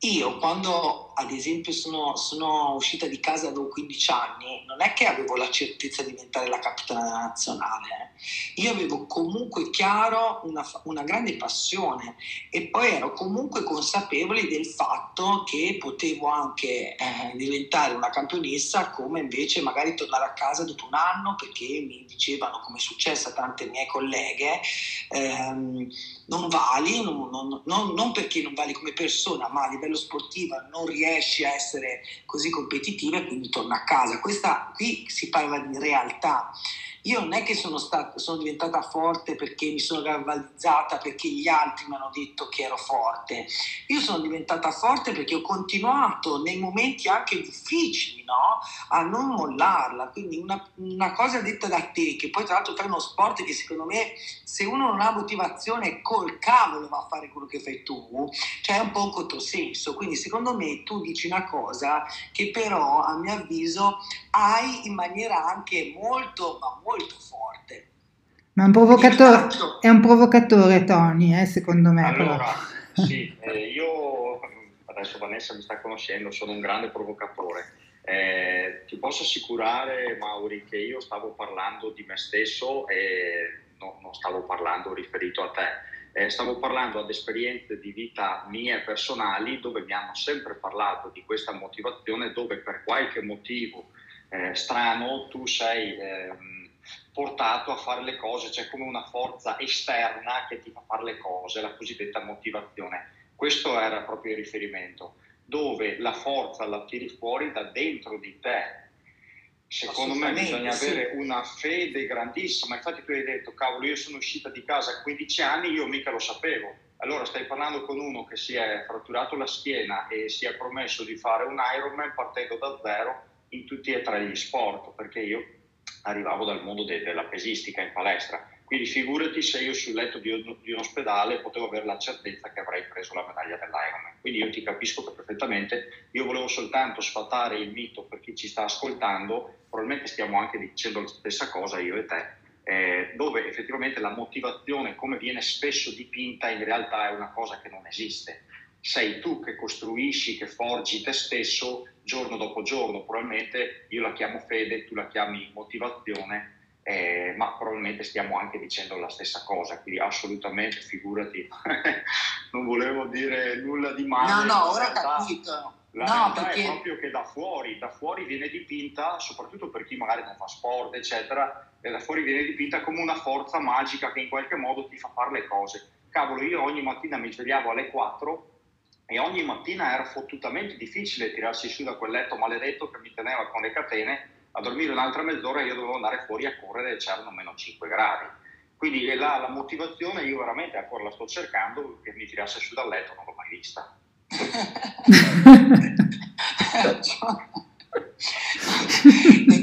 io quando ad esempio sono, sono, uscita di casa dopo 15 anni, non è che avevo la certezza di diventare la capitana nazionale, eh. io avevo comunque chiaro una, una, grande passione e poi ero comunque consapevole del fatto che potevo anche eh, diventare una campionessa come invece magari tornare a casa dopo un anno perché mi dicevano come è successo a tante mie colleghe. Ehm, non vali, non, non, non, non, perché non vali come persona, ma a livello sportivo non riesci a essere così competitiva e quindi torna a casa. Questa qui si parla di realtà. Io non è che sono, stata, sono diventata forte perché mi sono rivalizzata, perché gli altri mi hanno detto che ero forte. Io sono diventata forte perché ho continuato nei momenti anche difficili no? a non mollarla. Quindi una, una, cosa detta da te, che poi tra l'altro fai uno sport che secondo me se uno non ha motivazione col cavolo va a fare quello che fai tu, cioè è un po' un controsenso. Quindi secondo me tu dici una cosa che però a mio avviso hai in maniera anche molto, ma molto forte. Ma un provocatore, è un provocatore Tony, eh, secondo me. Allora, però. sì, eh, io adesso Vanessa mi sta conoscendo, sono un grande provocatore. Eh, ti posso assicurare, Mauri, che io stavo parlando di me stesso e no, non stavo parlando riferito a te. Eh, stavo parlando ad esperienze di vita mie personali dove mi hanno sempre parlato di questa motivazione, dove per qualche motivo eh, strano tu sei ehm, portato a fare le cose, c'è come una forza esterna che ti fa fare le cose, la cosiddetta motivazione. Questo era proprio il riferimento, dove la forza la tiri fuori da dentro di te. Secondo me bisogna sì. avere una fede grandissima. Infatti tu hai detto, cavolo, io sono uscita di casa a 15 anni, io mica lo sapevo. Allora stai parlando con uno che si è fratturato la schiena e si è promesso di fare un Ironman partendo da zero in tutti e tre gli sport, perché io arrivavo dal mondo de- della pesistica in palestra. Quindi figurati se io sul letto di un, di un, ospedale potevo avere la certezza che avrei preso la medaglia dell'Ironman. Quindi io ti capisco perfettamente, io volevo soltanto sfatare il mito per chi ci sta ascoltando, probabilmente stiamo anche dicendo la stessa cosa io e te, eh, dove effettivamente la motivazione, come viene spesso dipinta, in realtà è una cosa che non esiste. Sei tu che costruisci, che forgi te stesso giorno dopo giorno, probabilmente io la chiamo fede, tu la chiami motivazione, eh, ma probabilmente stiamo anche dicendo la stessa cosa, quindi assolutamente figurati, non volevo dire nulla di male. No, no, ora ho capito. La no, realtà perché... è proprio che da fuori, da fuori viene dipinta, soprattutto per chi magari non fa sport, eccetera, da fuori viene dipinta come una forza magica che in qualche modo ti fa fare le cose. Cavolo, io ogni mattina mi svegliavo alle 4 e ogni mattina era fottutamente difficile tirarsi su da quel letto maledetto che mi teneva con le catene a dormire un'altra mezz'ora e io dovevo andare fuori a correre e c'erano meno 5 gradi. Quindi là la motivazione io veramente ancora la sto cercando, che mi tirasse su dal letto non l'ho mai vista.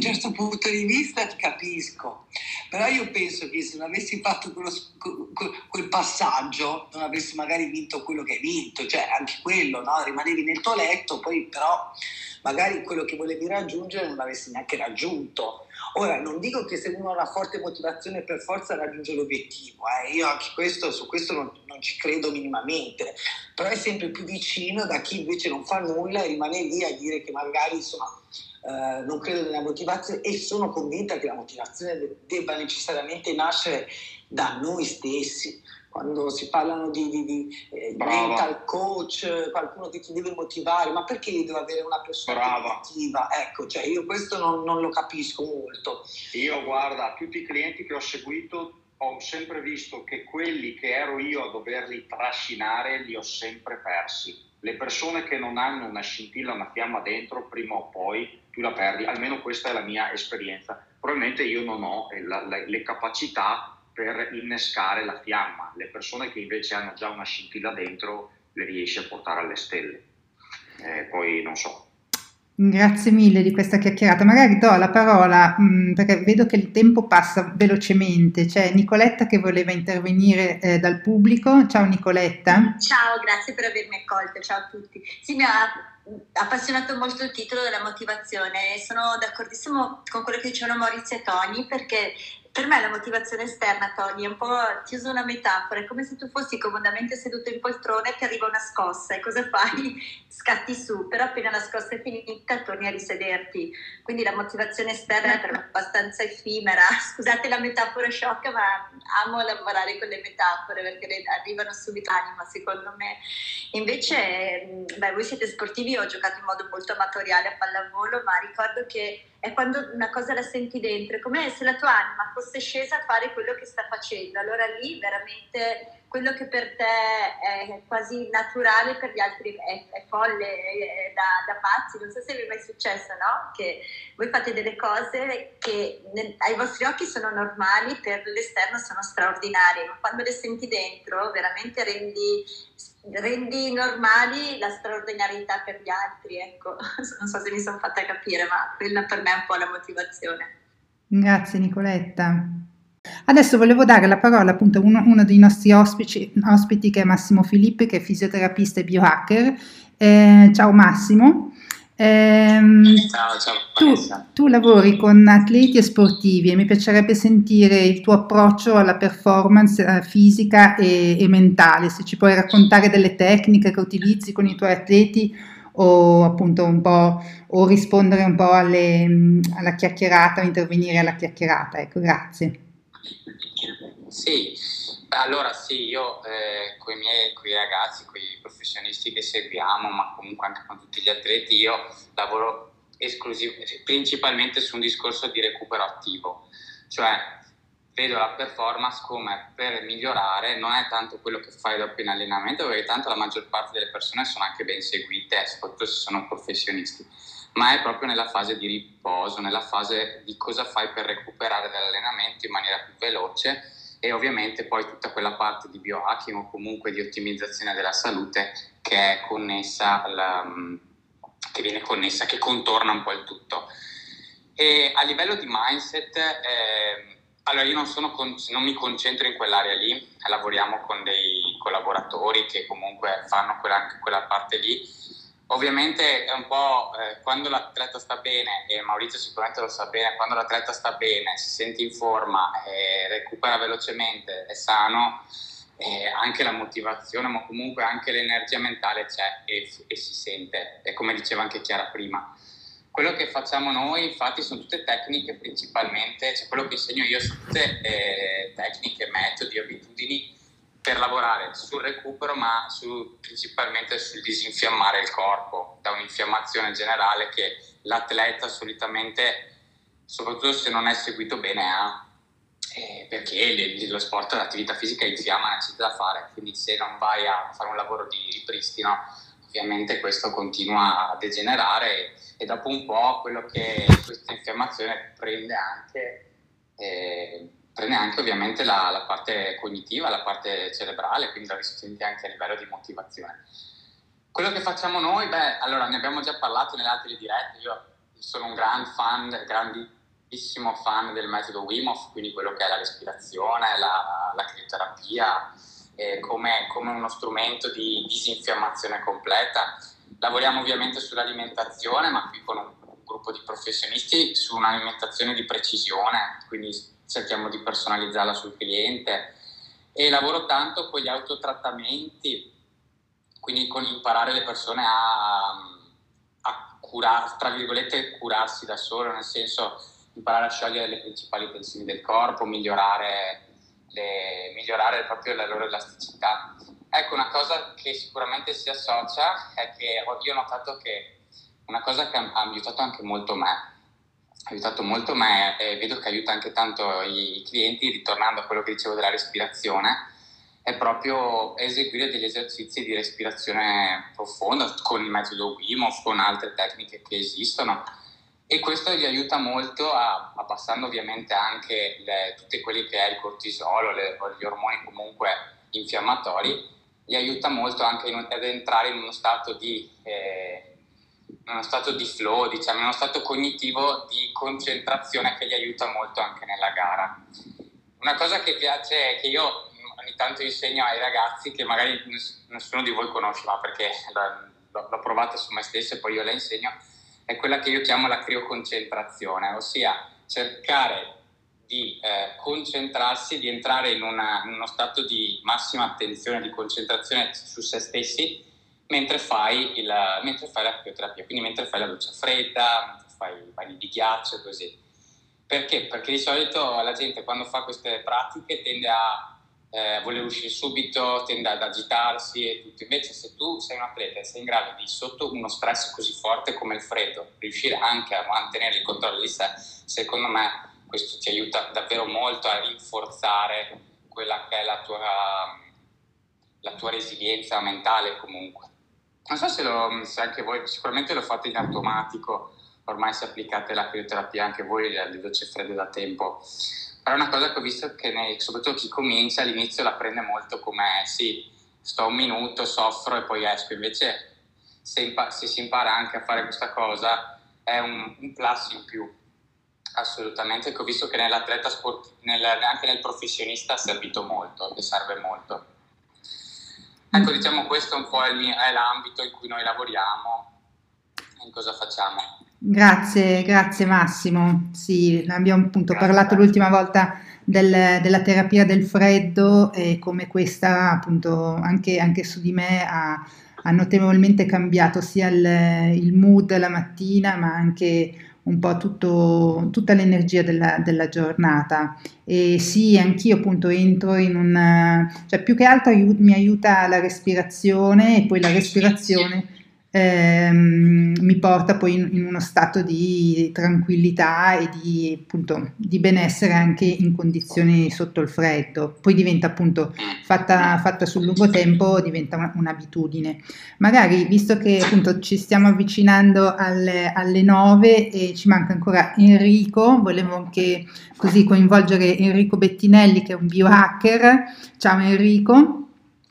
Certo punto di vista capisco, però io penso che se non avessi fatto quello, quel passaggio non avresti magari vinto quello che hai vinto, cioè anche quello, no? rimanevi nel tuo letto, poi però magari quello che volevi raggiungere non l'avessi neanche raggiunto. Ora, non dico che se uno ha una forte motivazione per forza raggiunge l'obiettivo, eh? io anche questo, su questo non, non, ci credo minimamente, però è sempre più vicino da chi invece non fa nulla e rimane lì a dire che magari insomma eh, non credo nella motivazione e sono convinta che la motivazione debba necessariamente nascere da noi stessi. Quando si parlano di, di, di eh, mental coach, qualcuno che ti deve motivare, ma perché devo avere una persona attiva? Ecco, cioè io questo non, non lo capisco molto. Io guarda, tutti i clienti che ho seguito ho sempre visto che quelli che ero io a doverli trascinare li ho sempre persi. Le persone che non hanno una scintilla, una fiamma dentro, prima o poi tu la perdi, almeno questa è la mia esperienza. Probabilmente io non ho la, la, le capacità per innescare la fiamma, le persone che invece hanno già una scintilla dentro le riesci a portare alle stelle. Eh, poi non so. Grazie mille di questa chiacchierata. Magari do la parola mh, mm, perché vedo che il tempo passa velocemente. C'è Nicoletta che voleva intervenire eh, dal pubblico. Ciao Nicoletta. Ciao, grazie per avermi accolto. Ciao a tutti. Sì, mi ha appassionato molto il titolo della motivazione e sono d'accordissimo con quello che dicevano Maurizio e Tony perché per me la motivazione esterna, Tony, è un po', ti uso una metafora, è come se tu fossi comodamente seduto in poltrona e ti arriva una scossa e cosa fai? Scatti su, però appena la scossa è finita torni a risederti. Quindi la motivazione esterna è abbastanza effimera. Scusate la metafora sciocca, ma amo lavorare con le metafore perché arrivano subito all'anima, secondo me. Invece, beh, voi siete sportivi, ho giocato in modo molto amatoriale a pallavolo, ma ricordo che è quando una cosa la senti dentro, è come se la tua anima fosse scesa a fare quello che sta facendo. Allora lì veramente quello che per te è quasi naturale, per gli altri è, è folle, è da, da, pazzi. Non so se vi è mai successo, no? Che voi fate delle cose che nel, ai vostri occhi sono normali, per l'esterno sono straordinarie, ma quando le senti dentro veramente rendi rendi normali la straordinarietà per gli altri, ecco. Non so se mi sono fatta capire, ma quella per me è un po' la motivazione. Grazie Nicoletta. Adesso volevo dare la parola appunto a uno, uno dei nostri ospiti, ospiti, che è Massimo Filippi, che è fisioterapista e biohacker. Eh, ciao Massimo. Ehm, ciao, ciao, tu, tu, lavori con atleti e sportivi e mi piacerebbe sentire il tuo approccio alla performance eh, fisica e, e, mentale, se ci puoi raccontare delle tecniche che utilizzi con i tuoi atleti o appunto un po' o rispondere un po' alle, alla chiacchierata o intervenire alla chiacchierata. Ecco, grazie. Sì, allora sì, io eh, con i miei coi ragazzi, con i professionisti che seguiamo, ma comunque anche con tutti gli atleti, io lavoro principalmente su un discorso di recupero attivo, cioè vedo la performance come per migliorare non è tanto quello che fai dopo in allenamento, perché tanto la maggior parte delle persone sono anche ben seguite, soprattutto se sono professionisti, ma è proprio nella fase di riposo, nella fase di cosa fai per recuperare dall'allenamento in maniera più veloce e ovviamente poi tutta quella parte di biohacking o comunque di ottimizzazione della salute che è connessa alla, che viene connessa, che contorna un po' il tutto. E a livello di mindset, eh, allora io non, con, non, mi concentro in quell'area lì, lavoriamo con dei collaboratori che comunque fanno quella, quella parte lì Ovviamente è un po' eh, quando l'atleta sta bene, e Maurizio sicuramente lo sa bene, quando l'atleta sta bene, si sente in forma, eh, recupera velocemente, è sano, eh, anche la motivazione, ma comunque anche l'energia mentale c'è e, e si sente, e come diceva anche Chiara prima. Quello che facciamo noi infatti sono tutte tecniche principalmente, cioè quello che insegno io sono tutte eh, tecniche, metodi, abitudini per lavorare sul recupero, ma su, principalmente sul disinfiammare il corpo da un'infiammazione generale che l'atleta solitamente, soprattutto se non è seguito bene, ha. Eh, perché le, lo sport, l'attività fisica infiamma, c'è da fare, quindi se non vai a fare un lavoro di ripristino, ovviamente questo continua a degenerare e, e dopo un po' quello che questa infiammazione prende anche... Eh, prende anche ovviamente la, la, parte cognitiva, la parte cerebrale, quindi la risenti anche a livello di motivazione. Quello che facciamo noi, beh, allora ne abbiamo già parlato nelle altre dirette, io sono un gran fan, grandissimo fan del metodo Wim Hof, quindi quello che è la respirazione, la, la crioterapia, eh, come, come uno strumento di disinfiammazione completa. Lavoriamo ovviamente sull'alimentazione, ma qui con un, un gruppo di professionisti su un'alimentazione di precisione, quindi cerchiamo di personalizzarla sul cliente e lavoro tanto con gli autotrattamenti, quindi con imparare le persone a, a curare, tra virgolette, curarsi da solo, nel senso imparare a sciogliere le principali tensioni del corpo, migliorare, le, migliorare proprio la loro elasticità. Ecco, una cosa che sicuramente si associa è che io ho notato che una cosa che ha aiutato anche molto me aiutato molto me e vedo che aiuta anche tanto i, i clienti, ritornando a quello che dicevo della respirazione, è proprio eseguire degli esercizi di respirazione profonda con il metodo Wim Hof, con altre tecniche che esistono. E questo gli aiuta molto abbassando ovviamente anche le, tutti quelli che è il cortisolo, le, gli ormoni comunque infiammatori, gli aiuta molto anche in, ad entrare in uno stato di... Eh, uno stato di flow, diciamo, uno stato cognitivo di concentrazione che gli aiuta molto anche nella gara. Una cosa che piace, che io ogni tanto insegno ai ragazzi, che magari nessuno di voi conosce, ma perché l'ho, provata su me stesso e poi io la insegno, è quella che io chiamo la crioconcentrazione, ossia cercare di eh, concentrarsi, di entrare in, una, in, uno stato di massima attenzione, di concentrazione su se stessi mentre fai, il, mentre fai la crioterapia, quindi mentre fai la doccia fredda, fai i bagni di ghiaccio e così. Perché? Perché di solito la gente quando fa queste pratiche tende a eh, voler uscire subito, tende ad agitarsi e tutto. Invece se tu sei un atleta e sei in grado di, sotto uno stress così forte come il freddo, riuscire anche a mantenere il controllo di sé, secondo me questo ti aiuta davvero molto a rinforzare quella che è la tua, la tua resilienza mentale comunque. Non so se, lo, se, anche voi, sicuramente lo fate in automatico, ormai se applicate la crioterapia anche voi le docce fredde da tempo, però è una cosa che ho visto che nei, soprattutto chi comincia all'inizio la prende molto come sì, sto un minuto, soffro e poi esco, invece se, impa- se si impara anche a fare questa cosa è un, un plus in più, assolutamente, che ho visto che nell'atleta sportivo, nel, anche nel professionista ha servito molto e serve molto. Ecco, diciamo questo un po' è, mio, è l'ambito in cui noi lavoriamo e in cosa facciamo. Grazie, grazie Massimo. Sì, abbiamo appunto grazie. parlato l'ultima volta del, della terapia del freddo e come questa appunto anche, anche su di me ha, ha notevolmente cambiato sia il, il, mood la mattina ma anche un po' tutto, tutta l'energia della, della, giornata. E sì, anch'io appunto entro in un... cioè più che altro aiut- mi aiuta la respirazione e poi la respirazione ehm, mi porta poi in, in, uno stato di tranquillità e di, appunto, di benessere anche in condizioni sotto il freddo. Poi diventa appunto fatta, fatta sul lungo tempo, diventa una, un'abitudine. Magari visto che appunto ci stiamo avvicinando alle, alle 9 e ci manca ancora Enrico, volevo anche così coinvolgere Enrico Bettinelli che è un biohacker. Ciao Enrico.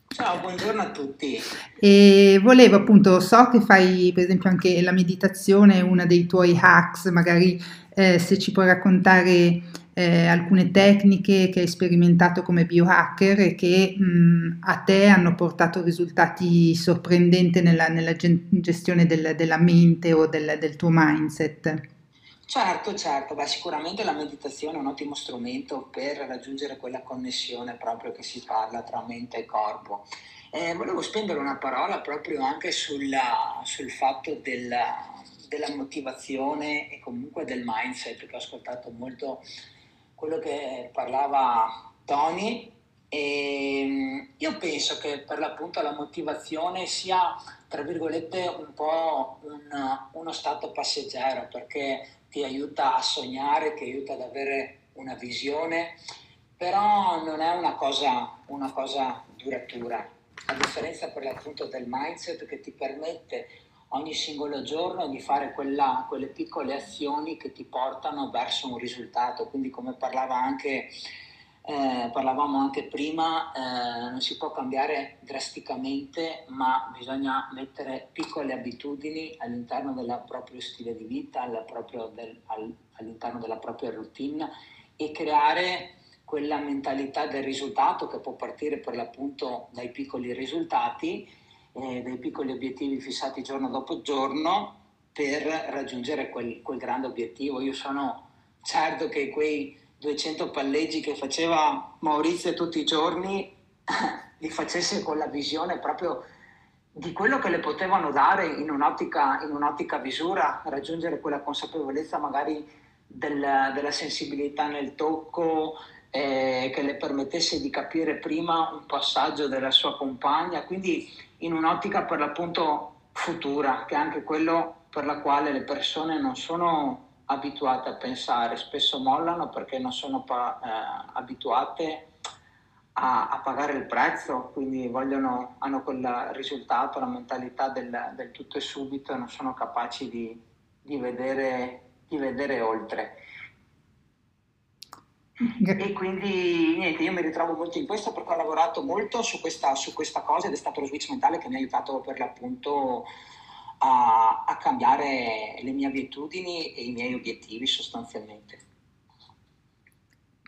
Ciao, buongiorno a tutti. E volevo appunto, so che fai per esempio anche la meditazione, una dei tuoi hacks, magari eh, se ci puoi raccontare eh, alcune tecniche che hai sperimentato come biohacker e che mh, a te hanno portato risultati sorprendenti nella, nella gestione del, della mente o del, del tuo mindset. Certo, certo, beh, sicuramente la meditazione è un ottimo strumento per raggiungere quella connessione proprio che si parla tra mente e corpo. Eh, volevo spendere una parola proprio anche sulla, sul fatto della, della motivazione e comunque del mindset, perché ho ascoltato molto quello che parlava Tony. E mm, io penso che per l'appunto la motivazione sia, tra virgolette, un po' un, uno stato passeggero, perché ti aiuta a sognare, ti aiuta ad avere una visione, però non è una cosa, una cosa duratura, a differenza per l'appunto del mindset che ti permette ogni singolo giorno di fare quella, quelle piccole azioni che ti portano verso un risultato. Quindi come parlava anche eh, parlavamo anche prima, eh, non si può cambiare drasticamente, ma bisogna mettere piccole abitudini all'interno del proprio stile di vita, del, all, all'interno della propria routine e creare quella mentalità del risultato che può partire per l'appunto dai piccoli risultati, eh, dai piccoli obiettivi fissati giorno dopo giorno per raggiungere quel, quel grande obiettivo. Io sono certo che quei 200 palleggi che faceva Maurizio tutti i giorni li facesse con la visione proprio di quello che le potevano dare in un'ottica, in un'ottica visura, raggiungere quella consapevolezza magari del, della sensibilità nel tocco, eh, che le permettesse di capire prima un passaggio della sua compagna, quindi in un'ottica per l'appunto futura, che è anche quello per la quale le persone non sono abituate a pensare, spesso mollano perché non sono pa- eh, abituate a, a, pagare il prezzo, quindi vogliono, hanno quel risultato, la mentalità del, del tutto e subito e non sono capaci di, di, vedere, di vedere oltre. E quindi niente, io mi ritrovo molto in questo perché ho lavorato molto su questa, su questa cosa ed è stato lo switch mentale che mi ha aiutato per l'appunto a, a cambiare le mie abitudini e i miei obiettivi sostanzialmente.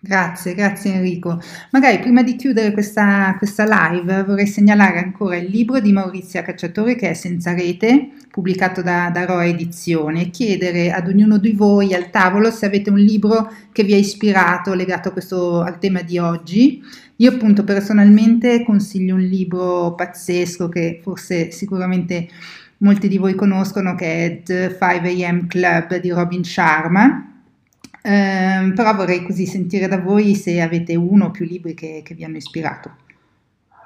Grazie, grazie Enrico. Magari prima di chiudere questa, questa, live vorrei segnalare ancora il libro di Maurizia Cacciatore che è Senza Rete, pubblicato da, da Roa Edizione, e chiedere ad ognuno di voi al tavolo se avete un libro che vi ha ispirato legato questo, al tema di oggi. Io appunto personalmente consiglio un libro pazzesco che forse sicuramente molti di voi conoscono che è The 5 AM Club di Robin Sharma eh, però vorrei così sentire da voi se avete uno o più libri che, che vi hanno ispirato.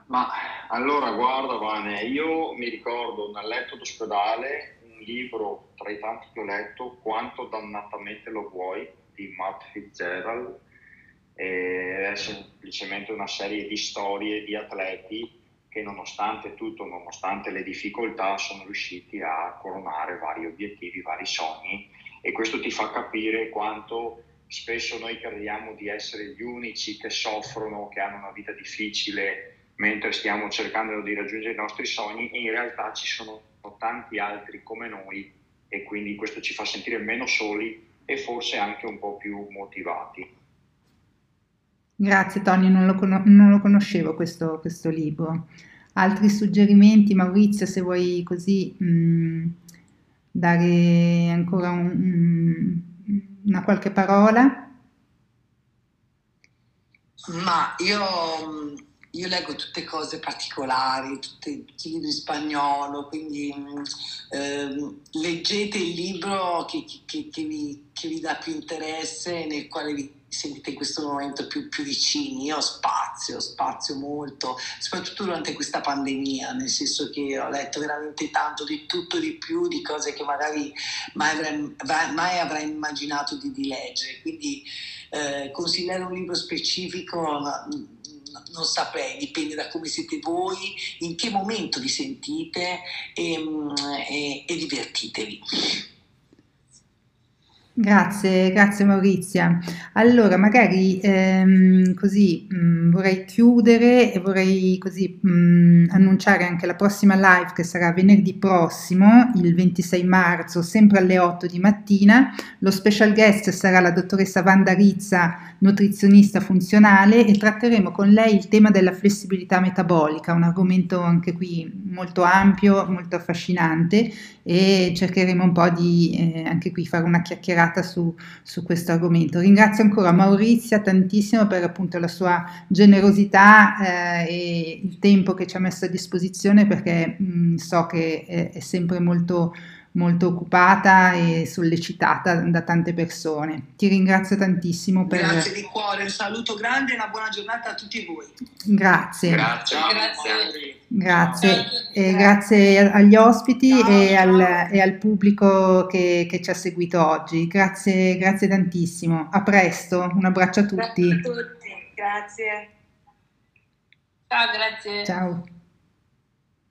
Ma allora guarda Vane, io mi ricordo nel letto d'ospedale un libro tra i tanti che ho letto, Quanto dannatamente lo vuoi, di Matt Fitzgerald, è semplicemente una serie di storie di atleti che nonostante tutto, nonostante le difficoltà, sono riusciti a coronare vari obiettivi, vari sogni e questo ti fa capire quanto spesso noi crediamo di essere gli unici che soffrono, che hanno una vita difficile mentre stiamo cercando di raggiungere i nostri sogni in realtà ci sono tanti altri come noi e quindi questo ci fa sentire meno soli e forse anche un po' più motivati. Grazie Tony, non lo, con- non lo conoscevo questo, questo, libro. Altri suggerimenti, Maurizio, se vuoi così... Mh mm, dare ancora un, una qualche parola? Ma io, io, leggo tutte cose particolari, tutti, libri in spagnolo, quindi eh, leggete il libro che, che, che, vi, che vi dà più interesse, nel quale vi sentite in questo momento più, più vicini. Io spazio, spazio molto, soprattutto durante questa pandemia, nel senso che ho letto veramente tanto di tutto di più, di cose che magari mai avrei, mai avrei immaginato di, di, leggere. Quindi eh, consigliare un libro specifico non saprei, dipende da come siete voi, in che momento vi sentite e, e, e divertitevi. Grazie, grazie Maurizia. Allora, magari ehm, così mh, mm, vorrei chiudere e vorrei così mh, mm, annunciare anche la prossima live che sarà venerdì prossimo, il 26 marzo, sempre alle 8 di mattina. Lo special guest sarà la dottoressa Vanda Rizza, nutrizionista funzionale, e tratteremo con lei il tema della flessibilità metabolica, un argomento anche qui molto ampio, molto affascinante e cercheremo un po' di eh, anche qui fare una chiacchierata su, su questo argomento. Ringrazio ancora Maurizia tantissimo per appunto la sua generosità eh, e il tempo che ci ha messo a disposizione perché mh, so che è, è sempre molto molto occupata e sollecitata da tante persone. Ti ringrazio tantissimo per... Grazie di cuore, un saluto grande e una buona giornata a tutti voi. Grazie. Grazie. Grazie. Grazie, e grazie agli ospiti ciao, e, al, e, al, pubblico che, che, ci ha seguito oggi. Grazie, grazie tantissimo. A presto, un abbraccio a tutti. Grazie a tutti, grazie. Ciao, grazie. Ciao.